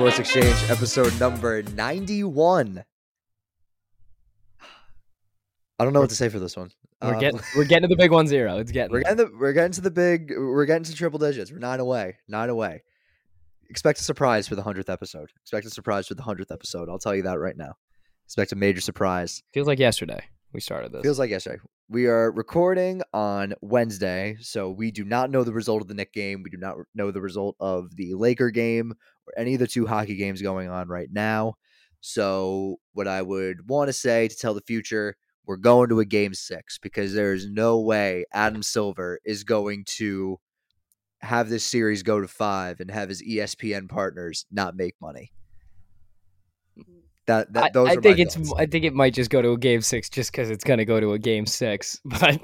Sports Exchange, episode number 91. I don't know what to say for this one. We're Um, getting we're getting to the big one zero. It's getting we're getting the, we're getting to the big we're getting to triple digits. We're nine away. Nine away. Expect a surprise for the hundredth episode. Expect a surprise for the hundredth episode. I'll tell you that right now. Expect a major surprise. feels like yesterday we started this. Feels like yesterday. We are recording on Wednesday, so we do not know the result of the Nick game. We do not know the result of the Laker game any of the two hockey games going on right now. So, what I would want to say to tell the future, we're going to a game six because there's no way Adam Silver is going to have this series go to five and have his ESPN partners not make money. That, that I, those I are think it's thoughts. I think it might just go to a game six just because it's gonna go to a game six. But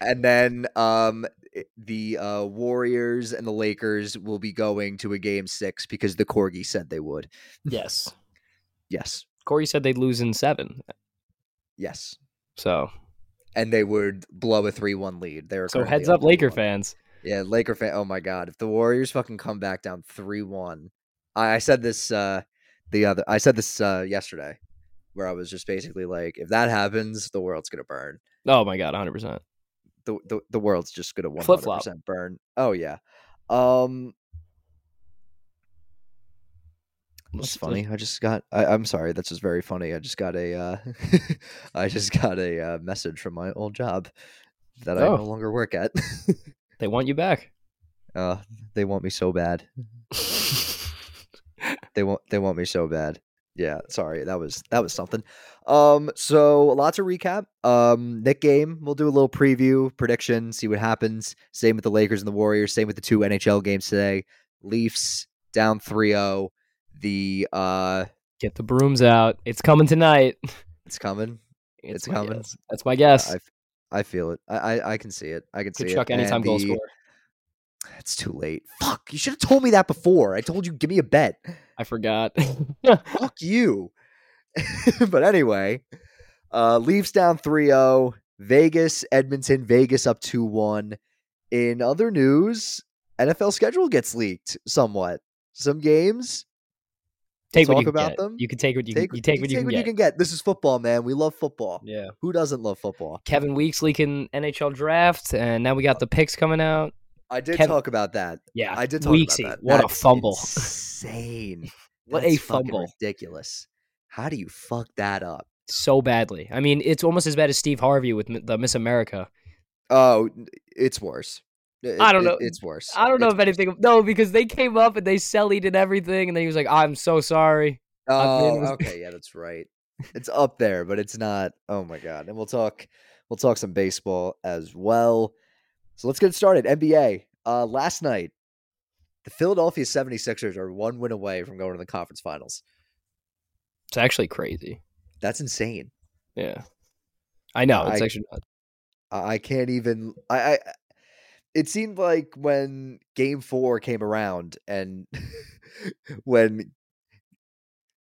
and then um i- the uh Warriors and the Lakers will be going to a game 6 because the Corgi said they would. yes, Yes. Corey said they'd lose in seven. Yes. So And they would blow a 3-1 lead. They're so heads up, Laker fans. Yeah, Laker fan. Oh my god, if the Warriors fucking come back down 3-1. I, I said this uh the other I said this uh yesterday where I was just basically like if that happens, the world's going to burn. Oh my god, 100. Percent The, the the world's just going to 100% burn. Oh yeah. Um That's funny. I just got. I, I'm sorry. That's just very funny. I just got a. Uh, I just got a uh, message from my old job that I Oh. no longer work at. They want you back. uh, they want me so bad. They want. They want me so bad. Yeah. Sorry. That was that was something. Um. So lots of recap. Um. Nick game. We'll do a little preview, prediction, see what happens. Same with the Lakers and the Warriors. Same with the two NHL games today. Leafs down 3-0. The uh. Get the brooms out. It's coming tonight. It's coming. It's my coming. guess. That's my guess. I feel it. I, I I can see it. I can Could see chuck it. anytime And goal the- scorer. It's too late. Fuck. You should have told me that before. I told you give me a bet. I forgot. Fuck you. but anyway, uh Leafs down 3-0. Vegas, Edmonton, Vegas up 2-1. In other news, NFL schedule gets leaked somewhat. Some games. take what talk you about get. them? You can take what you, Take, can, you take you what you can what you can get. This is football, man. We love football. Yeah. Who doesn't love football? Kevin Weekes leaking NHL draft, and now we got the picks coming out. I did Kevin- talk about that. Yeah, I did talk Weeksy. about that. What a fumble! Insane. What That's a fumble! Ridiculous. How do you fuck that up? So badly. I mean, it's almost as bad as Steve Harvey with the Miss America. Oh, it's worse. It- I don't it- know. it's worse. I don't know It's if worse. anything. No, because they came up and they sellied and everything, and then he was like, "I'm so sorry." It Oh, okay, yeah, that's right. It's up there, but it's not. Oh my god! And we'll talk. We'll talk some baseball as well. So let's get started. NBA. Uh, last night, the Philadelphia 76ers are one win away from going to the conference finals. It's actually crazy. That's insane. Yeah, I know. It's I- actually not. I can't even. I, I. It seemed like when Game Four came around, and when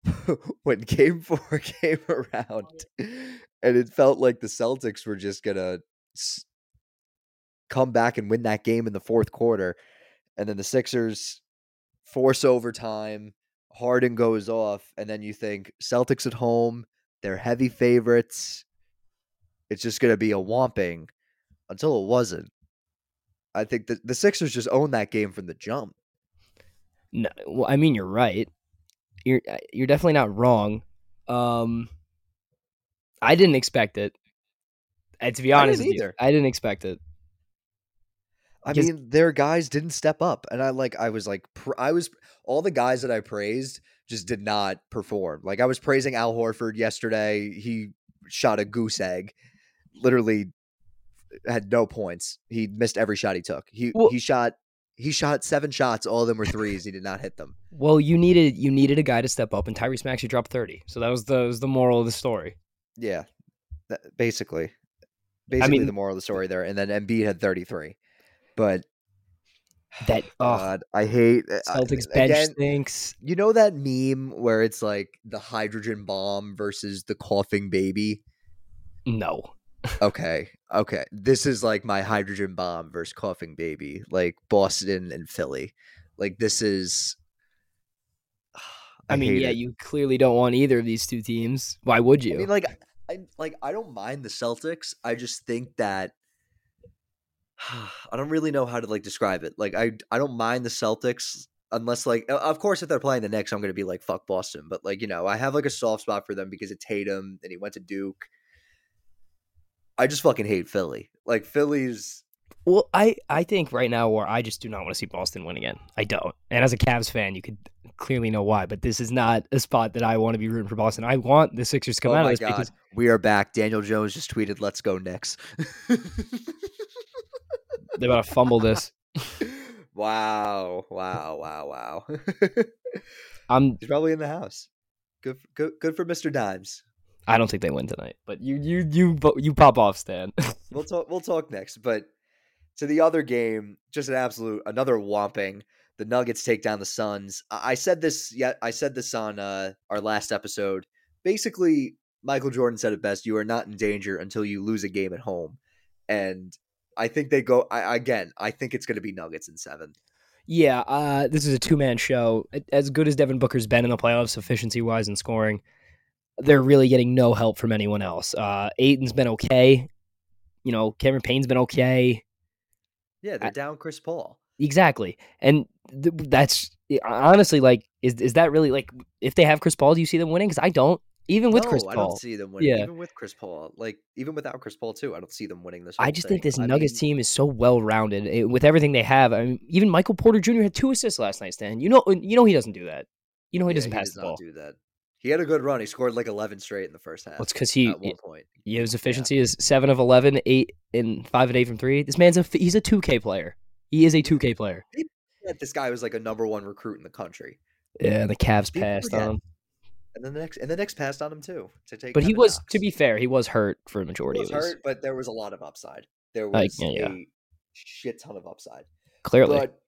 when Game Four came around, and it felt like the Celtics were just gonna s- come back and win that game in the fourth quarter, and then the Sixers force overtime. Harden goes off, and then you think Celtics at home, they're heavy favorites. It's just going to be a whomping until it wasn't. I think the, the Sixers just owned that game from the jump. No, well, I mean, you're right. You're uh, you're definitely not wrong. Um, I didn't expect it. And to be I honest, didn't with you, either. I didn't expect it. I mean, their guys didn't step up, and I like I was like pr- I was all the guys that I praised just did not perform. Like I was praising Al Horford yesterday. He shot a goose egg, literally had no points. He missed every shot he took. He Well- he shot he shot seven shots. All of them were threes. he did not hit them. Well, you needed you needed a guy to step up, and Tyrese Maxey dropped thirty. So that was the was the moral of the story. Yeah, that, basically, basically mean- the moral of the story there. And then Embiid had thirty three, but That oh, God, I hate uh, Celtics bench again. stinks. You know that meme where it's like the hydrogen bomb versus the coughing baby? No, Okay, okay. This is like my hydrogen bomb versus coughing baby, like Boston and Philly. Like this is. I, I, mean, yeah, it. you clearly don't want either of these two teams. Why would you? I mean, like, I like I don't mind the Celtics. I just think that I don't really know how to like describe it. Like, I I don't mind the Celtics unless like, of course, if they're playing the Knicks, I'm gonna be like, fuck Boston. But like, you know, I have like a soft spot for them because of Tatum, and he went to Duke. I just fucking hate Philly. Like Philly's. well, I I think right now where I just do not want to see Boston win again. I don't. And as a Cavs fan, you could clearly know why. But this is not a spot that I want to be rooting for Boston. I want the Sixers to come oh out of this god, because we are back. Daniel Jones just tweeted, "Let's go Knicks." they're about to fumble this. wow! Wow! Wow! Wow! I'm. He's probably in the house. Good, good, good for Mister Dimes. I don't think they win tonight. But you you you you pop off, Stan. We'll talk. We'll talk next. But to the other game, just an absolute another whomping. The Nuggets take down the Suns. I I said this. Yeah, I said this on uh, our last episode. Basically, Michael Jordan said it best: "You are not in danger until you lose a game at home." And I think they go. I, again, I think it's going to be Nuggets in seven. Yeah, uh, this is a two man show. As good as Devin Booker's been in the playoffs, efficiency wise and scoring, they're really getting no help from anyone else. Uh, Ayton's been okay. You know, Cameron Payne's been okay. Yeah, they're I- down Chris Paul. Exactly, and th- that's honestly like, is is that really like if they have Chris Paul, do you see them winning? Because I don't. Even with no, Chris I Paul, don't see them winning. Yeah. Even with Chris Paul, like even without Chris Paul too, I don't see them winning this. I just thing. think this I Nuggets mean, team is so well rounded eh, with everything they have. I mean, even Michael Porter Jr. had two assists last night. Stan, you know, you know he doesn't do that. You know he yeah, doesn't pass does the ball. do that. He had a good run. He scored like eleven straight in the first half. Well, it's because he at one point. Yeah, his efficiency is seven of 11, eight and five and eight from three. This man's a he's a two K player. He is a two K player. This guy was like a number one recruit in the country, Yeah, the Cavs People passed forget. on him, and then the next and the next passed on him too to take. but he was Knox. to be fair, he was hurt for a He majority was of his. hurt, but there was a lot of upside. There was yeah, yeah. a shit ton of upside. Clearly, But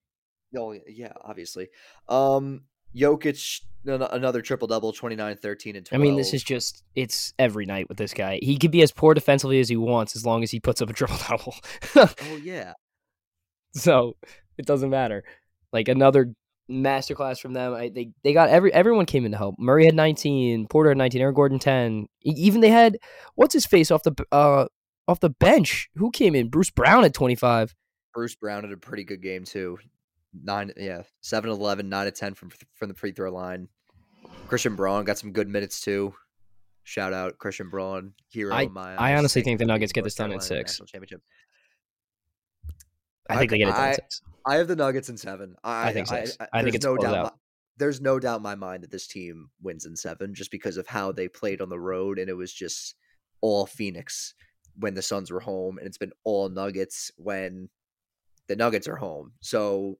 no, yeah, obviously. Um, Jokic another triple double, 29, 13, and I mean, this is just it's every night with this guy. He could be as poor defensively as he wants as long as he puts up a triple double. oh yeah, so it doesn't matter. Like another masterclass from them. I, they they got every everyone came in to help. Murray had 19, Porter had 19, Aaron Gordon 10. E- Even they had what's his face off the uh off the bench. Who came in? Bruce Brown at 25. Bruce Brown had a pretty good game too. Nine, yeah, 7 11, 9 to 10 from from the free throw line. Christian Braun got some good minutes too. Shout out Christian Braun, hero I- I honestly think the Nuggets get this done in six. championship. I I think they get it done I- in six. I have the Nuggets in seven. I, I think six. I think there's it's no doubt. my- there's no doubt in my mind that this team wins in seven, just because of how they played on the road, and it was just all Phoenix when the Suns were home, and it's been all Nuggets when the Nuggets are home. So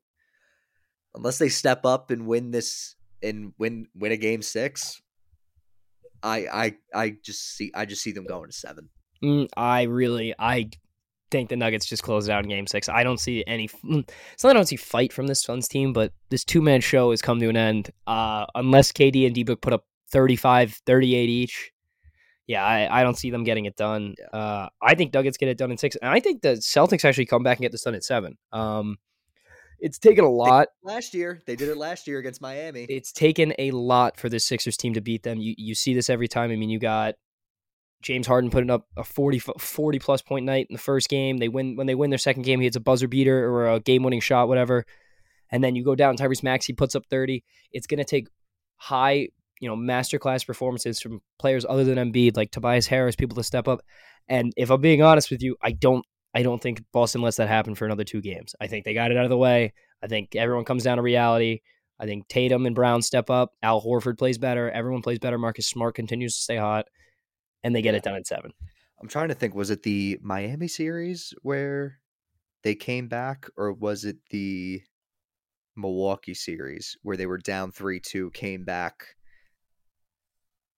unless they step up and win this and win win a game six, I I I just see I just see them going to seven. Mm, I really, I think the Nuggets just close it out in Game Six. I don't see any. mm, not I don't see fight from this Suns team, but this two man show has come to an end. Uh, unless KD and D Book put up 35, 38 each. Yeah, I, I don't see them getting it done. Yeah. Uh, I think Nuggets get it done in six, and I think the Celtics actually come back and get this done at seven. Um, it's taken a lot. Last year they did it last year against Miami. It's taken a lot for the Sixers team to beat them. You you see this every time. I mean, you got James Harden putting up a 40, 40 plus point night in the first game. They win when they win their second game. He hits a buzzer beater or a game winning shot, whatever. And then you go down. Tyrese Maxey puts up thirty. It's going to take high, you know, masterclass performances from players other than Embiid, like Tobias Harris, people to step up. And if I'm being honest with you, I don't. I don't think Boston lets that happen for another two games. I think they got it out of the way. I think everyone comes down to reality. I think Tatum and Brown step up. Al Horford plays better. Everyone plays better. Marcus Smart continues to stay hot, and they get Yeah. it done in seven. I'm trying to think. Was it the Miami series where they came back, or was it the Milwaukee series where they were down three two, came back?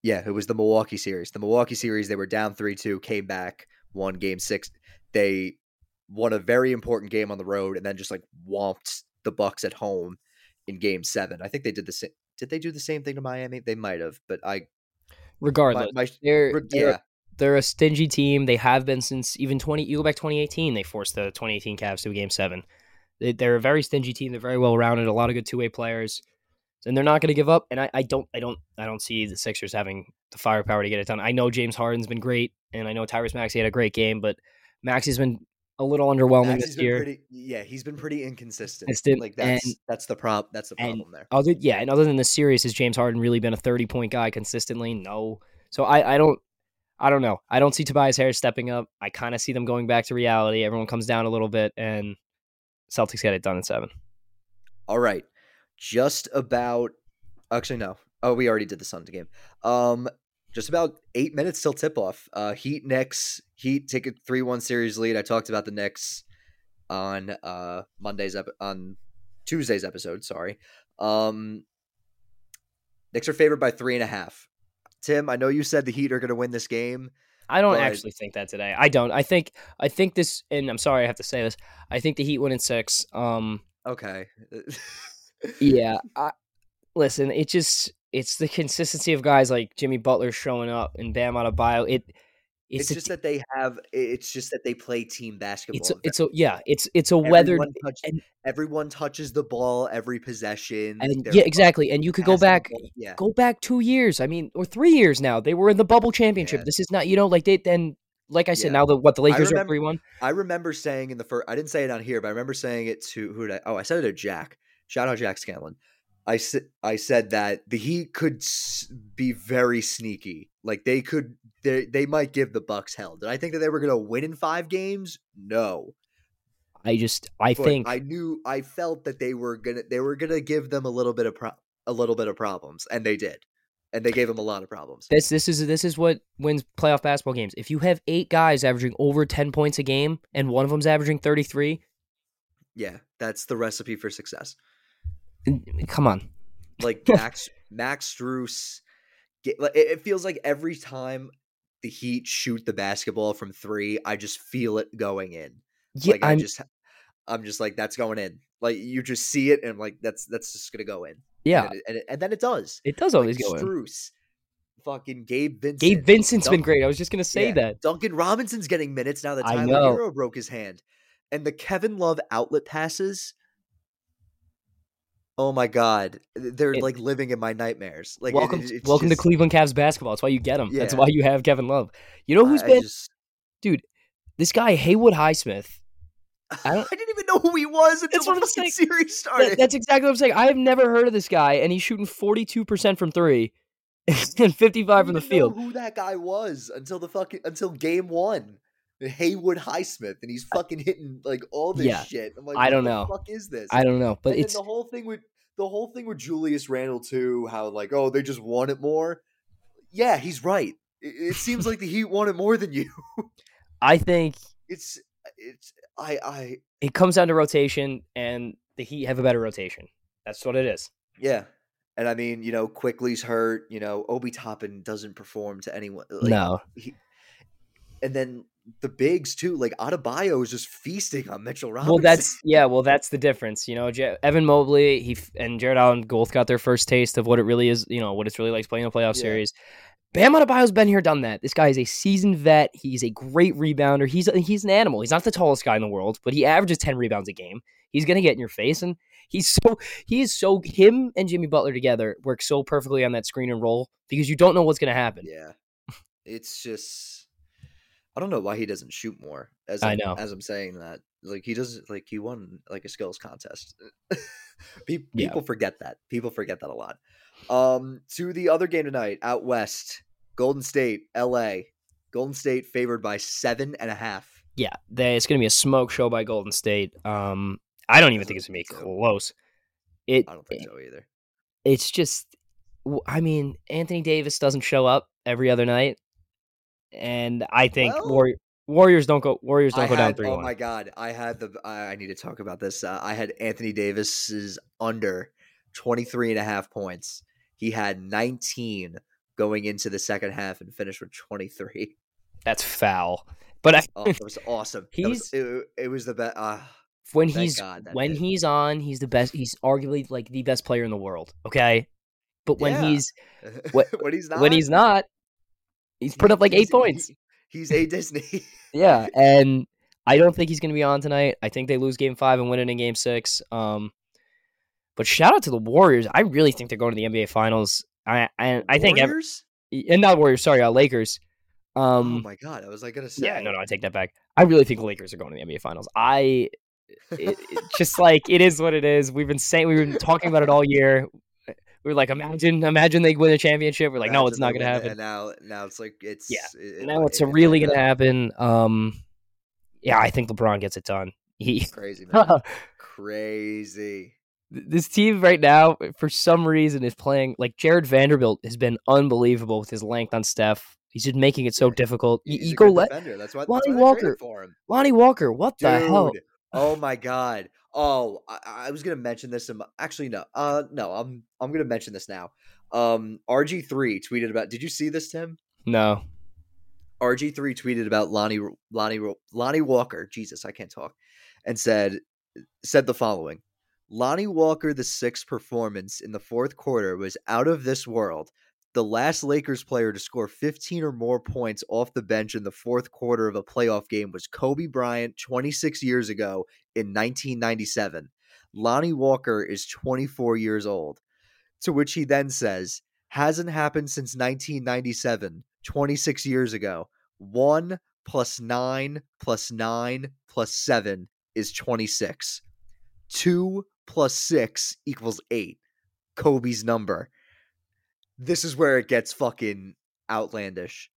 Yeah, it was the Milwaukee series. The Milwaukee series, they were down three two, came back, won game six. They won a very important game on the road, and then just like whomped the Bucks at home in game seven. I think they did the same. Did they do the same thing to Miami? They might have, but I Regardless, my they're, Reg- they're yeah, they're a stingy team. They have been since even twenty. You go back twenty eighteen. They forced the twenty eighteen Cavs to a game seven. They, they're a very stingy team. They're very well rounded. A lot of good two way players. and they're not going to give up. And I, I don't, I don't, I don't see the Sixers having the firepower to get it done. I know James Harden's been great, and I know Tyrese Maxey had a great game, but Maxey's been a little underwhelming Maxey's this year. pretty- yeah, he's been pretty inconsistent. Consistent, like that's and- that's the prob that's the problem there. Other, yeah, and other than the series, has James Harden really been a thirty point guy consistently? No. So I, I don't, I don't know. I don't see Tobias Harris stepping up. I kind of see them going back to reality. Everyone comes down a little bit, and Celtics get it done in seven. All right. Just about actually no. Oh, we already did the Suns game. Um just about eight minutes till tip off. Uh Heat Knicks. Heat take a three one series lead. I talked about the Knicks on uh Monday's ep- on Tuesday's episode, sorry. Um Knicks are favored by three and a half. Tim, I know you said the Heat are gonna win this game. I don't But- actually think that today. I don't. I think I think this, and I'm sorry I have to say this. I think the Heat win in six. Um, Okay. yeah. I, listen, it just it's the consistency of guys like Jimmy Butler showing up and Bam Adebayo. It It's, it's a, just that they have it's just that they play team basketball. it's a, it's a yeah. It's it's a weathered Everyone, touches the ball every possession. and yeah, exactly. And you could go back Yeah, go back two years. I mean, or three years now. They were in the bubble championship. Yeah. This is not you know like they then like I said Yeah. now the what the Lakers are three one. I remember saying in the first. I didn't say it on here, but I remember saying it to who did I? Oh, I said it to Jack. Shout out Jack Scanlon. I said I said that the Heat could be very sneaky. Like they could, they they might give the Bucks hell. Did I think that they were going to win in five games? No. I just I But think I knew I felt that they were gonna they were gonna give them a little bit of pro- a little bit of problems, and they did, and they gave them a lot of problems. This this is this is what wins playoff basketball games. If you have eight guys averaging over ten points a game and one of them's averaging thirty three, Yeah, that's the recipe for success. Come on. Like Max Max Strus, get, it, it feels like every time the Heat shoot the basketball from three, I just feel it going in. Yeah, like I I'm, just I'm just like that's going in. Like you just see it, and I'm like that's that's just gonna go in. yeah. and, it, and, it- and then it does. It does Like always go in. Strus, fucking Gabe Vincent. Gabe Vincent's been great. I was just gonna say Yeah, that. Duncan Robinson's getting minutes now that Tyler. Herro broke his hand. And the Kevin Love outlet passes. Oh my god. They're It- like living in my nightmares. Like welcome, it- it's welcome just- to Cleveland Cavs basketball. That's why you get him. That's why you have Kevin Love. You know who's I- I been just- this guy Haywood Highsmith. I I, didn't even know who he was until the fucking saying. series That- started. that's exactly what I'm saying. I have never heard of this guy, and he's shooting 42 percent from three and 55 from the field. who that guy was until the fucking until game one. Haywood Highsmith, and he's fucking hitting like all this Yeah. shit. I'm like, I don't what know. The fuck is this? I don't know, but and it's the whole thing with the whole thing with Julius Randle too, how like, oh, they just want it more. Yeah, he's right. It, it seems like the Heat want it more than you. I think It's it's I I it comes down to rotation, and the Heat have a better rotation. That's what it is. yeah. And I mean, you know, Quickley's hurt. You know, Obi Toppin doesn't perform to anyone. Like, no, and then the bigs too. Like Adebayo is just feasting on Mitchell Robinson. well, that's yeah, well, that's the difference. You know, Je- Evan Mobley, he f- and Jarrett Allen both got their first taste of what it really is. You know, what it's really like playing a playoff Yeah. series. Bam Adebayo's been here, done that. This guy is a seasoned vet. He's a great rebounder. He's he's an animal. He's not the tallest guy in the world, but he averages ten rebounds a game. He's gonna get in your face, and he's so he is so him and Jimmy Butler together work so perfectly on that screen and roll because you don't know what's gonna happen. yeah. It's just I don't know why he doesn't shoot more. As I I'm, know. As I'm saying that, like he doesn't like he won like a skills contest. Pe- Yeah. People forget that. People forget that a lot. Um, to the other game tonight, out west, Golden State, L.A. Golden State favored by seven and a half. Yeah, they, it's gonna be a smoke show by Golden State. Um, I don't even think it's gonna be close. It I don't think so either. it's just I mean, Anthony Davis doesn't show up every other night. And I think Well- Warri- Warriors don't go Warriors don't I go down had, 3 oh my god, I had the I, I need to talk about this. Uh, I had Anthony Davis's under 23 and a half points. He had 19 going into the second half and finished with 23. That's foul. But I, Oh, that was awesome. That was- He's- it, it was the best. Uh, when he's God when hit. he's on, he's the best he's arguably like the best player in the world, okay? But when Yeah. he's What- when he's not when he's not, he's put up like 8 he's- points. he- he's a Disney. Yeah, and I don't think he's going to be on tonight. I think they lose game five and win it in game six. Um, But shout out to the Warriors. I really think they're going to the NBA Finals. I I, I think ev- Warriors? and not Warriors. Sorry, uh, Lakers. oh Um, my god, I was like gonna say. yeah, no, no, I take that back. I really think the Lakers are going to the NBA Finals. I it, it- just like it is what it is. We've been saying we've been talking about it all year. We were like, imagine, imagine they win a championship. We're like, no, it's not going to happen. And now, now it's like it's Yeah. It, now it's it- really going to happen. Um, yeah, I think LeBron gets it done. He Crazy man, crazy. this team right now, for some reason, is playing like Jarred Vanderbilt has been unbelievable with his length on Steph. He's just making it so Yeah, difficult. You, you go let defender. That's why. Lonnie Walker. for him. Lonnie Walker. What the hell? Oh my god. Oh, I, I was gonna mention this. In my, actually, no. Uh, no. I'm I'm gonna mention this now. Um, RG three tweeted about. Did you see this, Tim? No. RG three tweeted about Lonnie Lonnie Lonnie Walker. Jesus, I can't talk. And said said the following: Lonnie Walker, the sixth performance in the fourth quarter was out of this world. The last Lakers player to score 15 or more points off the bench in the fourth quarter of a playoff game was Kobe Bryant 26 years ago in 1997. Lonnie Walker is 24 years old. To which he then says, hasn't happened since 1997, 26 years ago. 1 plus 9 plus 9 plus 7 is 26. 2 plus 6 equals 8. Kobe's number. This is where it gets fucking outlandish.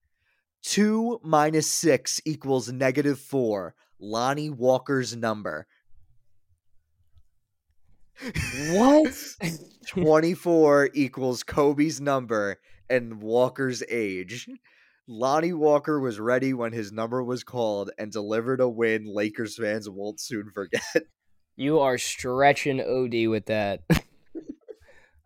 2 minus 6 equals negative 4. Lonnie Walker's number. What? 24 equals Kobe's number and Walker's age. Lonnie Walker was ready when his number was called and delivered a win Lakers fans won't soon forget. you are stretching OD with that.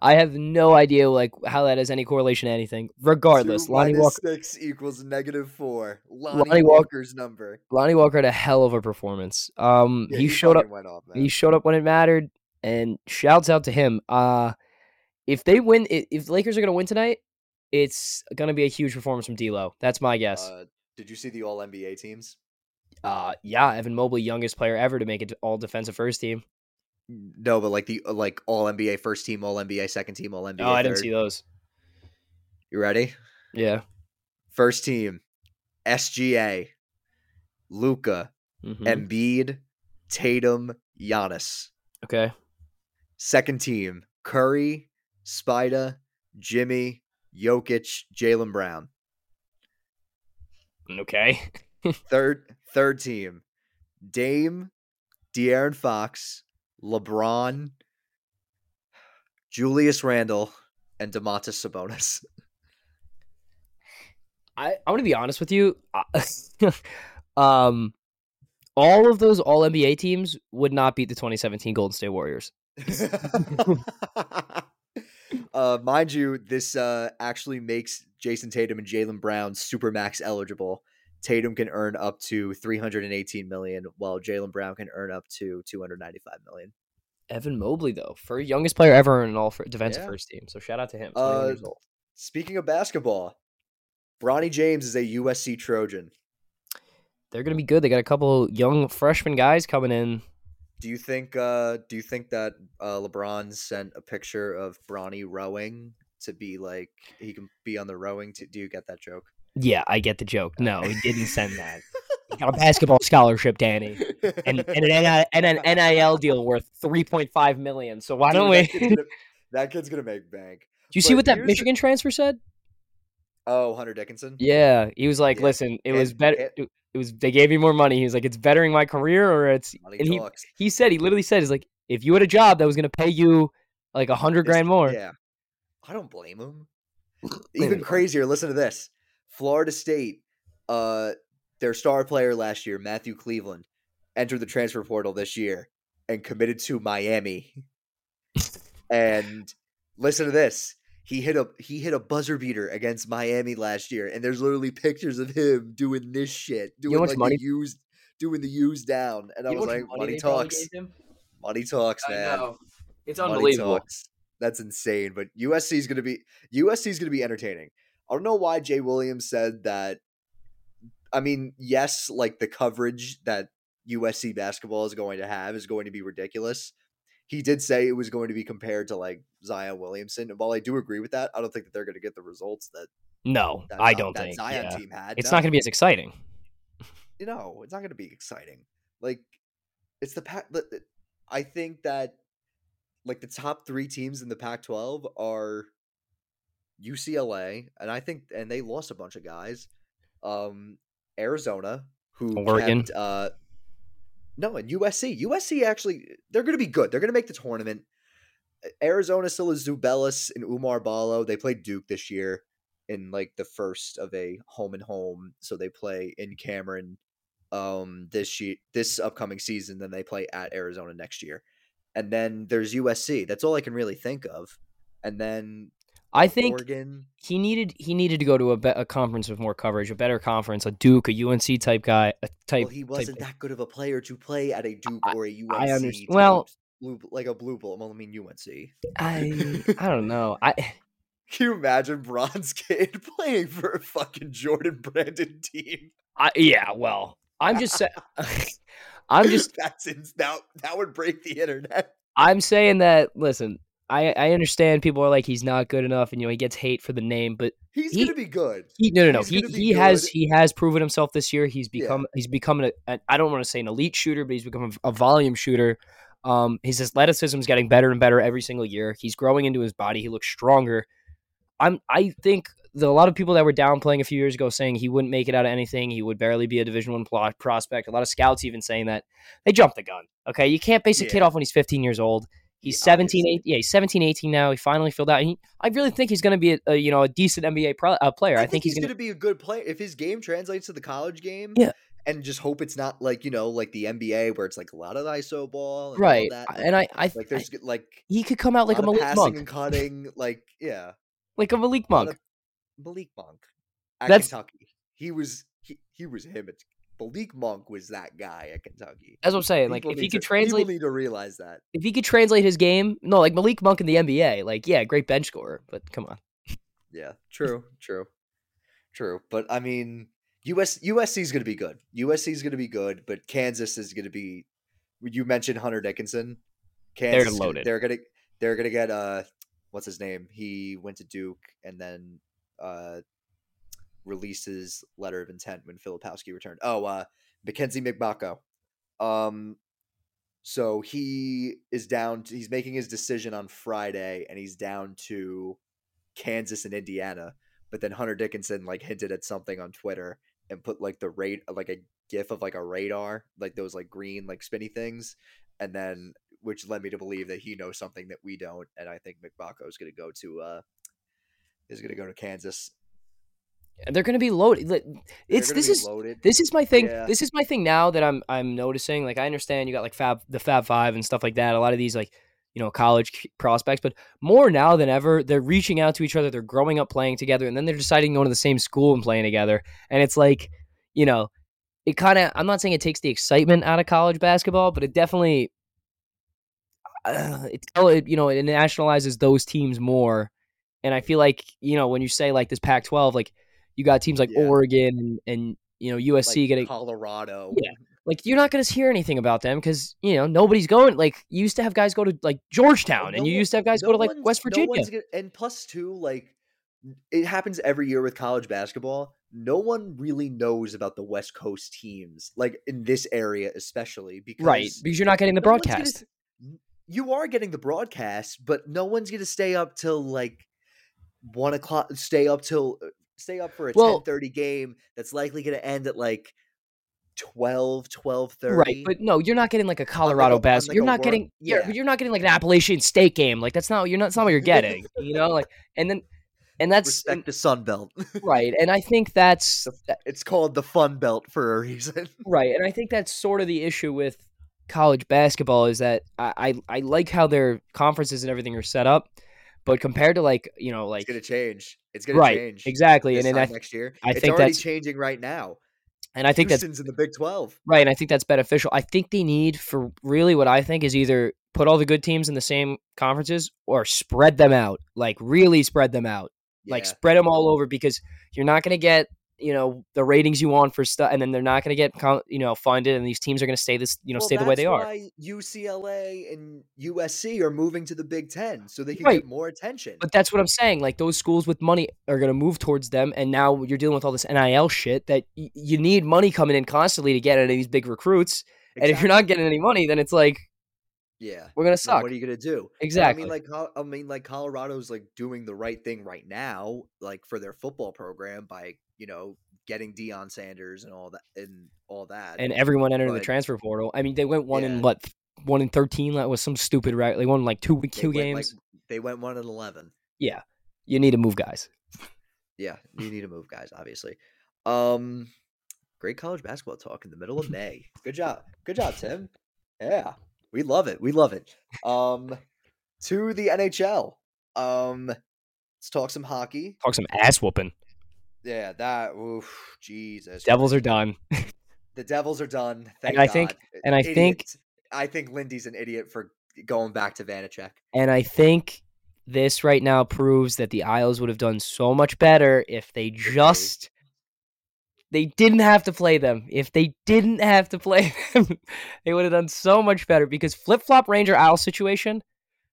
I have no idea like how that has any correlation to anything. Regardless, Two Lonnie Walker six equals negative four. Lonnie, Lonnie Walker- Walker's number. Lonnie Walker had a hell of a performance. Um Yeah, he, showed up off, he showed up when it mattered and shouts out to him. Uh if they win if the Lakers are going to win tonight, it's going to be a huge performance from D'Lo. That's my guess. Uh, did you see the All NBA teams? Uh yeah, Evan Mobley youngest player ever to make it all defensive first team. No, but like the uh, like All NBA first team, All NBA second team, All NBA. Oh, I didn't third. see those. You ready? Yeah. First team, SGA, Luka, Mhm. Embiid, Tatum, Giannis. okay. Second team, Curry, Spida, Jimmy, Jokic, Jaylen Brown. Okay. Third third team, Dame, De'Aaron Fox, LeBron, Julius Randle, and Domantas Sabonis. I I want to be honest with you. Um, all of those All NBA teams would not beat the 2017 Golden State Warriors. uh, mind you, this uh, actually makes Jayson Tatum and Jaylen Brown super max eligible. Tatum can earn up to 318 million, while Jaylen Brown can earn up to 295 million. Evan Mobley though, for youngest player ever in an All for defensive Yeah. first team. So shout out to him. Uh. Speaking of basketball, Bronny James is a USC Trojan. They're gonna be good. They got a couple young freshman guys coming in. Do you think? Uh, do you think that uh, LeBron sent a picture of Bronny rowing to be like he can be on the rowing? To, do you get that joke? Yeah, I get the joke. No, he didn't send that. He got a basketball scholarship, Danny, and, and an and an NIL deal worth 3.5 million. So why Dude, don't that we? kid's gonna- that kid's gonna make bank. Do you see what that the- Michigan transfer said? Oh, Hunter Dickinson. Yeah, he was like, Yeah, "Listen, it was better. and- It, was they gave me more money." He was like, "It's bettering my career, or it's." Money And he talks. he said he literally said, "He's like, if you had a job that was going to pay you like a hundred grand more." Yeah, I don't blame him. Even crazier. Listen to this: Florida State, uh, their star player last year, Matthew Cleveland, entered the transfer portal this year and committed to Miami. and listen to this: he hit a he hit a buzzer beater against Miami last year, and there's literally pictures of him doing this shit, doing how much like money- the used, doing the used down, and I You know was like, much money talks, money talks, man. know. It's Money unbelievable. That's insane. But USC is going to be USC is going to be entertaining. I don't know why Jay Williams said that. I mean, yes, like the coverage that USC basketball is going to have is going to be ridiculous. he did say it was going to be compared to like Zion Williamson. And while I do agree with that, I don't think that they're going to get the results that No, that, I don't that think. Zion yeah. team had. It's No. not going to be as exciting. you know, it's not going to be exciting. Like it's the pack. I think that like the top three teams in the Pac-12 are UCLA, and I think, and they lost a bunch of guys. Um, Arizona, who Oregon. kept, uh, no, and USC. USC actually, they're going to be good. They're going to make the tournament. Arizona still is Tubelis and Oumar Ballo. They played Duke this year in like the first of a home and home, so they play in Cameron um this year, this upcoming season. Then they play at Arizona next year, and then there's USC. That's all I can really think of. And then I think Oregon. he needed he needed to go to a, be- a conference with more coverage, a better conference, a Duke, a UNC type guy, a type. Well, he wasn't that good of a player to play at a Duke or a UNC. I understand. type well- blue, like a blue bull. Well, I mean UNC. I I don't know. I Can you imagine Bronze Kid playing for a fucking Jordan Brandon team? I yeah. Well, I'm just saying. I'm just that's ins- that that would break the internet. I'm saying that. Listen, I I understand people are like he's not good enough, and you know he gets hate for the name, but He's He- gonna be good. he no no no He's he he has he has proven himself this year. He's Yeah. become he's become a, a I don't want to say an elite shooter, but he's become a, a volume shooter. Um, his athleticism is getting better and better every single year. He's growing into his body. He looks stronger. I'm I think the, a lot of people that were downplaying a few years ago saying he wouldn't make it out of anything. He would barely be a Division One prospect. A lot of scouts even saying that they jumped the gun. Okay, you can't base a kid off when he's 15 years old. He's Yeah, 17, obviously. 8, yeah, he's 17, 18 now. He finally filled out. He, I really think he's going to be a, a you know a decent NBA pro, uh, player. I, think, he's, going gonna be a good player if his game translates to the college game. Yeah. and just hope it's not like you know like the NBA where it's like a lot of ISO ball. And all right. that. And I I, like I there's like he could come out like a Malik passing Monk, and cutting. Like yeah, like a Malik a Monk. of- Malik Monk at That's- Kentucky. He was he, he was him. At, Malik Monk was that guy at Kentucky. That's what I'm saying. Like People if he could to- translate, people need to realize that. if he could translate his game, no, like Malik Monk in the NBA, like yeah, great bench scorer, but come on. Yeah, true, true, true. But I mean, US USC is going to be good. USC is going to be good, but Kansas is going to be. You mentioned Hunter Dickinson. Kansas, gonna- loaded. They're gonna they're gonna get uh, what's his name? He went to Duke and then uh, released his letter of intent when Filipowski returned. Oh, uh, Mackenzie Mgbako. Um, so he is down. To, he's making his decision on Friday, and he's down to Kansas and Indiana. But then Hunter Dickinson like hinted at something on Twitter and put like the rate like a gif of like a radar, like those like green like spinny things, and then which led me to believe that he knows something that we don't, and I think Mgbako is going to go to uh is going to go to Kansas. They're going to be loaded. It's this is loaded. this is my thing. Yeah. This is my thing now that I'm I'm noticing. Like I understand you got like Fab the Fab Five and stuff like that. A lot of these like you know college prospects, but more now than ever, they're reaching out to each other. They're growing up playing together, and then they're deciding to go to the same school and playing together. And it's like you know, it kind of. I'm not saying it takes the excitement out of college basketball, but it definitely. Uh, it, it you know it nationalizes those teams more, and I feel like you know when you say like this Pac-12, like you got teams like Yeah. Oregon and, and you know USC like getting Colorado. Yeah. like you're not going to hear anything about them because you know nobody's going. Like you used to have guys go to like Georgetown, No and you used to have guys no go to like West Virginia. one's gonna- and plus two, like it happens every year with college basketball. No one really knows about the West Coast teams, like in this area especially, because right, because you're not getting the no one's gonna broadcast. you are getting the broadcast, but no one's gonna stay up till like one o'clock. Stay up till uh, stay up for a Well- ten thirty game that's likely gonna end at like 12, 12.30. Right, but no, you're not getting like a Colorado bas. like you're not getting, yeah, but you're not getting like an Appalachian State game. Like that's not you're not. That's not what you're getting. you know, like and then and that's respect the Sun Belt. right. And I think that's it's called the Fun Belt for a reason. Right, and I think that's sort of the issue with college basketball is that I, I I like how their conferences and everything are set up, but compared to like you know like It's gonna change. It's gonna right change. exactly, and then next year. I it's think already that's- changing right now. and I think that's Houston's in the Big Twelve. right, and I think that's beneficial. I think they need for really what I think is either put all the good teams in the same conferences or spread them out, like really spread them out, like spread them all over because you're not going to get you know the ratings you want for stuff, and then they're not going to get you know funded, and these teams are going to stay this you know well, stay the way they are. UCLA and USC are moving to the Big Ten so they can Right. get more attention. But that's what I'm saying. Like those schools with money are going to move towards them, and now you're dealing with all this NIL shit that y- you need money coming in constantly to get any of these big recruits. And if you're not getting any money, then it's like yeah, we're gonna suck. what are you gonna do? Exactly. I mean, like, I mean, like Colorado's like doing the right thing right now, like for their football program by you know getting Deion Sanders and all that and all that. and everyone entered the transfer portal. I mean, they went one Yeah. in what one in thirteen. That was some stupid right. They won like two two games. Like, they went one in eleven. yeah, you need to move guys. Yeah, you need to move, guys. Obviously. Um, great college basketball talk in the middle of May. Good job, good job, Tim. Yeah, we love it. We love it. Um, to the NHL. Um, let's talk some hockey. Talk some ass whooping. Yeah, that. Oof, Jesus. Devils are done. The Devils are done. Thank I think- God. and I think- I think Lindy's an idiot for going back to Vanecek. And I think this right now proves that the Isles would have done so much better if they just they didn't have to play them. If they didn't have to play them, they would have done so much better because flip flop Ranger Isle situation.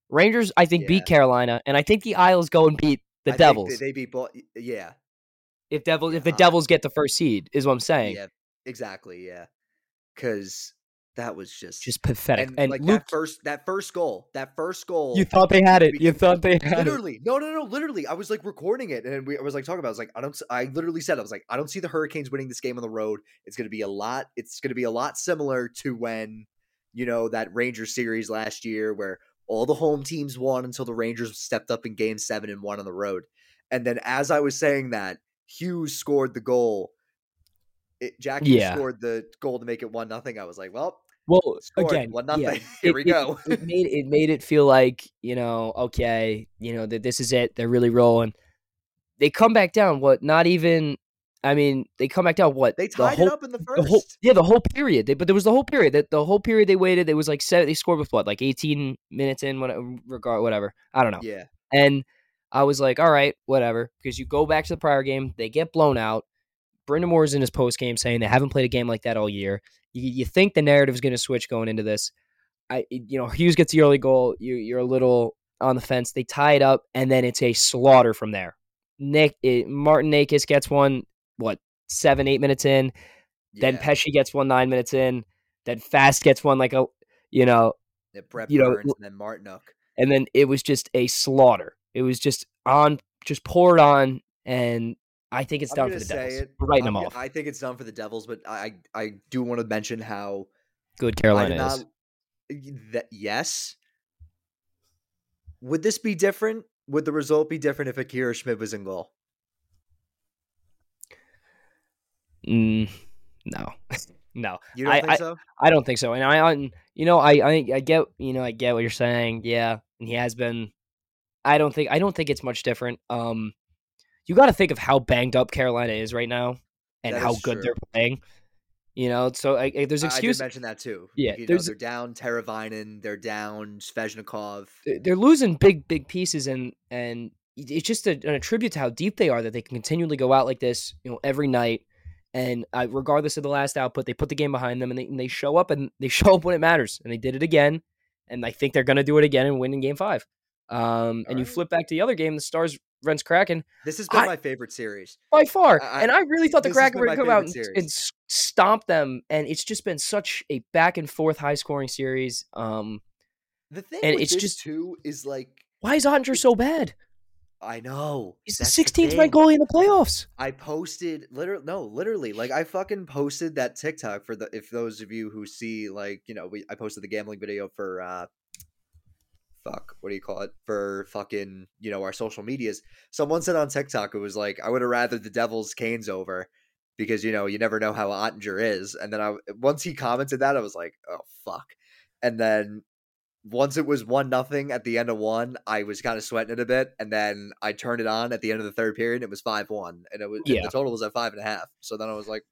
Rangers, I think, Yeah. beat Carolina, and I think the Isles go and beat the I Devils. They, beat. Bo- yeah. if Devils, if the Yeah. Devils get the first seed, is what I'm saying. Yeah. Exactly. Yeah. Because that was just Just pathetic. and, And, like Luke, that first that first goal, that first goal. you thought they had it. You thought they had it. literally, no, no, no, literally. I was like recording it, and we, I was like talking about. It. I was like, I don't. I literally said, I was like, I don't see the Hurricanes winning this game on the road. It's going to be a lot. It's going to be a lot similar to when, you know, that Rangers series last year, where all the home teams won until the Rangers stepped up in Game Seven and won on the road. And then, as I was saying that, Hughes scored the goal. It, Jack Hughes Yeah. scored the goal to make it one nothing. I was like, well, Well, scored again, one yeah, nothing. Here it- we go. it made it made it feel like you know, okay, you know that this is it. They're really rolling. They come back down. What? Not even. I mean, they come back down. What? they the tied whole, it up in the first. The whole, yeah, the whole period. They, but there was the whole period. That the whole period they waited. They was like seven. They scored with what, like eighteen minutes in. What regard, whatever. I don't know. yeah. And I was like, all right, whatever. Because you go back to the prior game, they get blown out. Brind'Amour's in his post game saying they haven't played a game like that all year. You, you think the narrative is going to switch going into this. I, you know, Hughes gets the early goal. You, you're a little on the fence. They tie it up, and then it's a slaughter from there. Nick it, Martin Necas gets one. What seven, eight minutes in. Then yeah. Pesce gets one nine minutes in. Then Fast gets one like a, you know, Yeah, Brett you know, and then Martinook. and then it was just a slaughter. It was just on, just poured on, and I think it's done for the Devils. it. We're writing I'm them off. I think it's done for the Devils, but I I I do want to mention how Good Carolina did is. That yes. Would this be different? Would the result be different if Akira Schmid was in goal? Mm, no, no, You don't I- think so? I don't think so. And I, I- you know, I, I, I get, you know, I get what you're saying. Yeah, and he has been. I don't think, I don't think it's much different. Um, you got to think of how banged up Carolina is right now, and That how good true. they're playing. You know, so I, I- there's excuse. I did mention that too. Yeah, you know, they're down Teravainen, they're down Svechnikov. they- they're losing big big pieces and and it's just a, an attribute to how deep they are that they can continually go out like this you know every night and uh, regardless of the last output they put the game behind them and they, and they show up and they show up when it matters and they did it again and i think they're going to do it again and win in game five um, and you flip back to the other game the stars Rents Kraken This has been I- my favorite series. by far. I- and I really thought the Kraken been were my going to come out and, and stomp them. And it's just been such a back and forth, high scoring series. Um, The thing And it's just- too is like why is Oettinger so bad? I know He's the 16th ranked goalie in the playoffs. I posted literally no, literally like I fucking posted that TikTok for the if those of you who see like you know we I posted the gambling video for uh fuck what do you call it for fucking you know our social medias. Someone said on TikTok it was like I would have rather the Devils Canes over because you know you never know how Oettinger is and then I once he commented that I was like oh fuck and then once it was one nothing at the end of one, I was kind of sweating it a bit, and then I turned it on at the end of the third period. And it was five one, and it was Yeah. the total was at five and a half. So then I was like,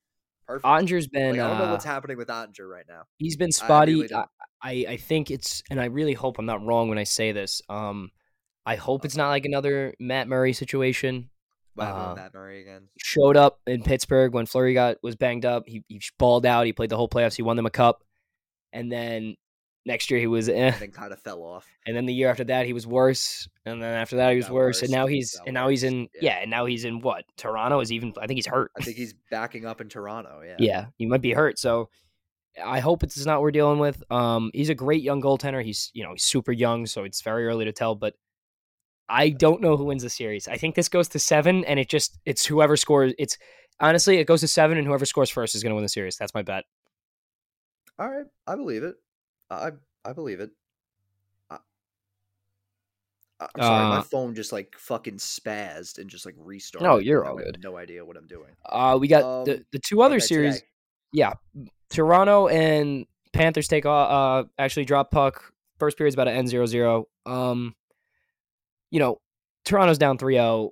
perfect. Oettinger's been Like, I don't know uh, what's happening with Oettinger right now. he's been I spotty. really I. I I think it's and I really hope I'm not wrong when I say this. Um, I hope it's not like another Matt Murray situation happened Uh, Matt Murray again? showed up in Pittsburgh when Fleury got was banged up. He he balled out. He played the whole playoffs. He won them a cup, and then next year he was eh. And then kind of fell off. And then the year after that he was worse, and then after that he was Got worse, and now he's and now he's in yeah. yeah. and now he's in what Toronto is even. I think he's hurt. I think he's backing up in Toronto. Yeah. yeah, he might be hurt. So I hope it's not what we're dealing with. Um, he's a great young goaltender. He's you know he's super young, so it's very early to tell. But I don't know who wins the series. I think this goes to seven, and it just it's whoever scores. It's honestly it goes to seven, and whoever scores first is going to win the series. That's my bet. All right, I believe it. I I believe it. I, I'm sorry, my Uh, phone just like fucking spazzed and just like restarted. No, you're all I have good. No idea what I'm doing. Uh, we got the Um, the two other series. today. Yeah, Toronto and Panthers take off. Uh, actually drop puck. First period's about to end 0-0. Um, you know, Toronto's down 3-0.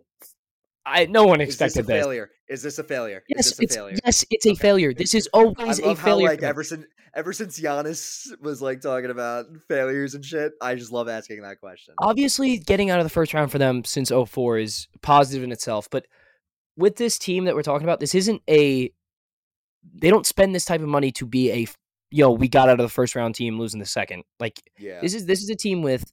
I no one Is this a expected this. failure? Is this a failure? Yes, is this a it's failure? yes, it's a Okay. failure. This is always a love how failure. like ever since ever since Giannis was like talking about failures and shit, I just love asking that question. Obviously, getting out of the first round for them since 04 is positive in itself, but with this team that we're talking about, this isn't a they don't spend this type of money to be a yo, we got out of the first round team losing the second. Like Yeah, This is this is a team with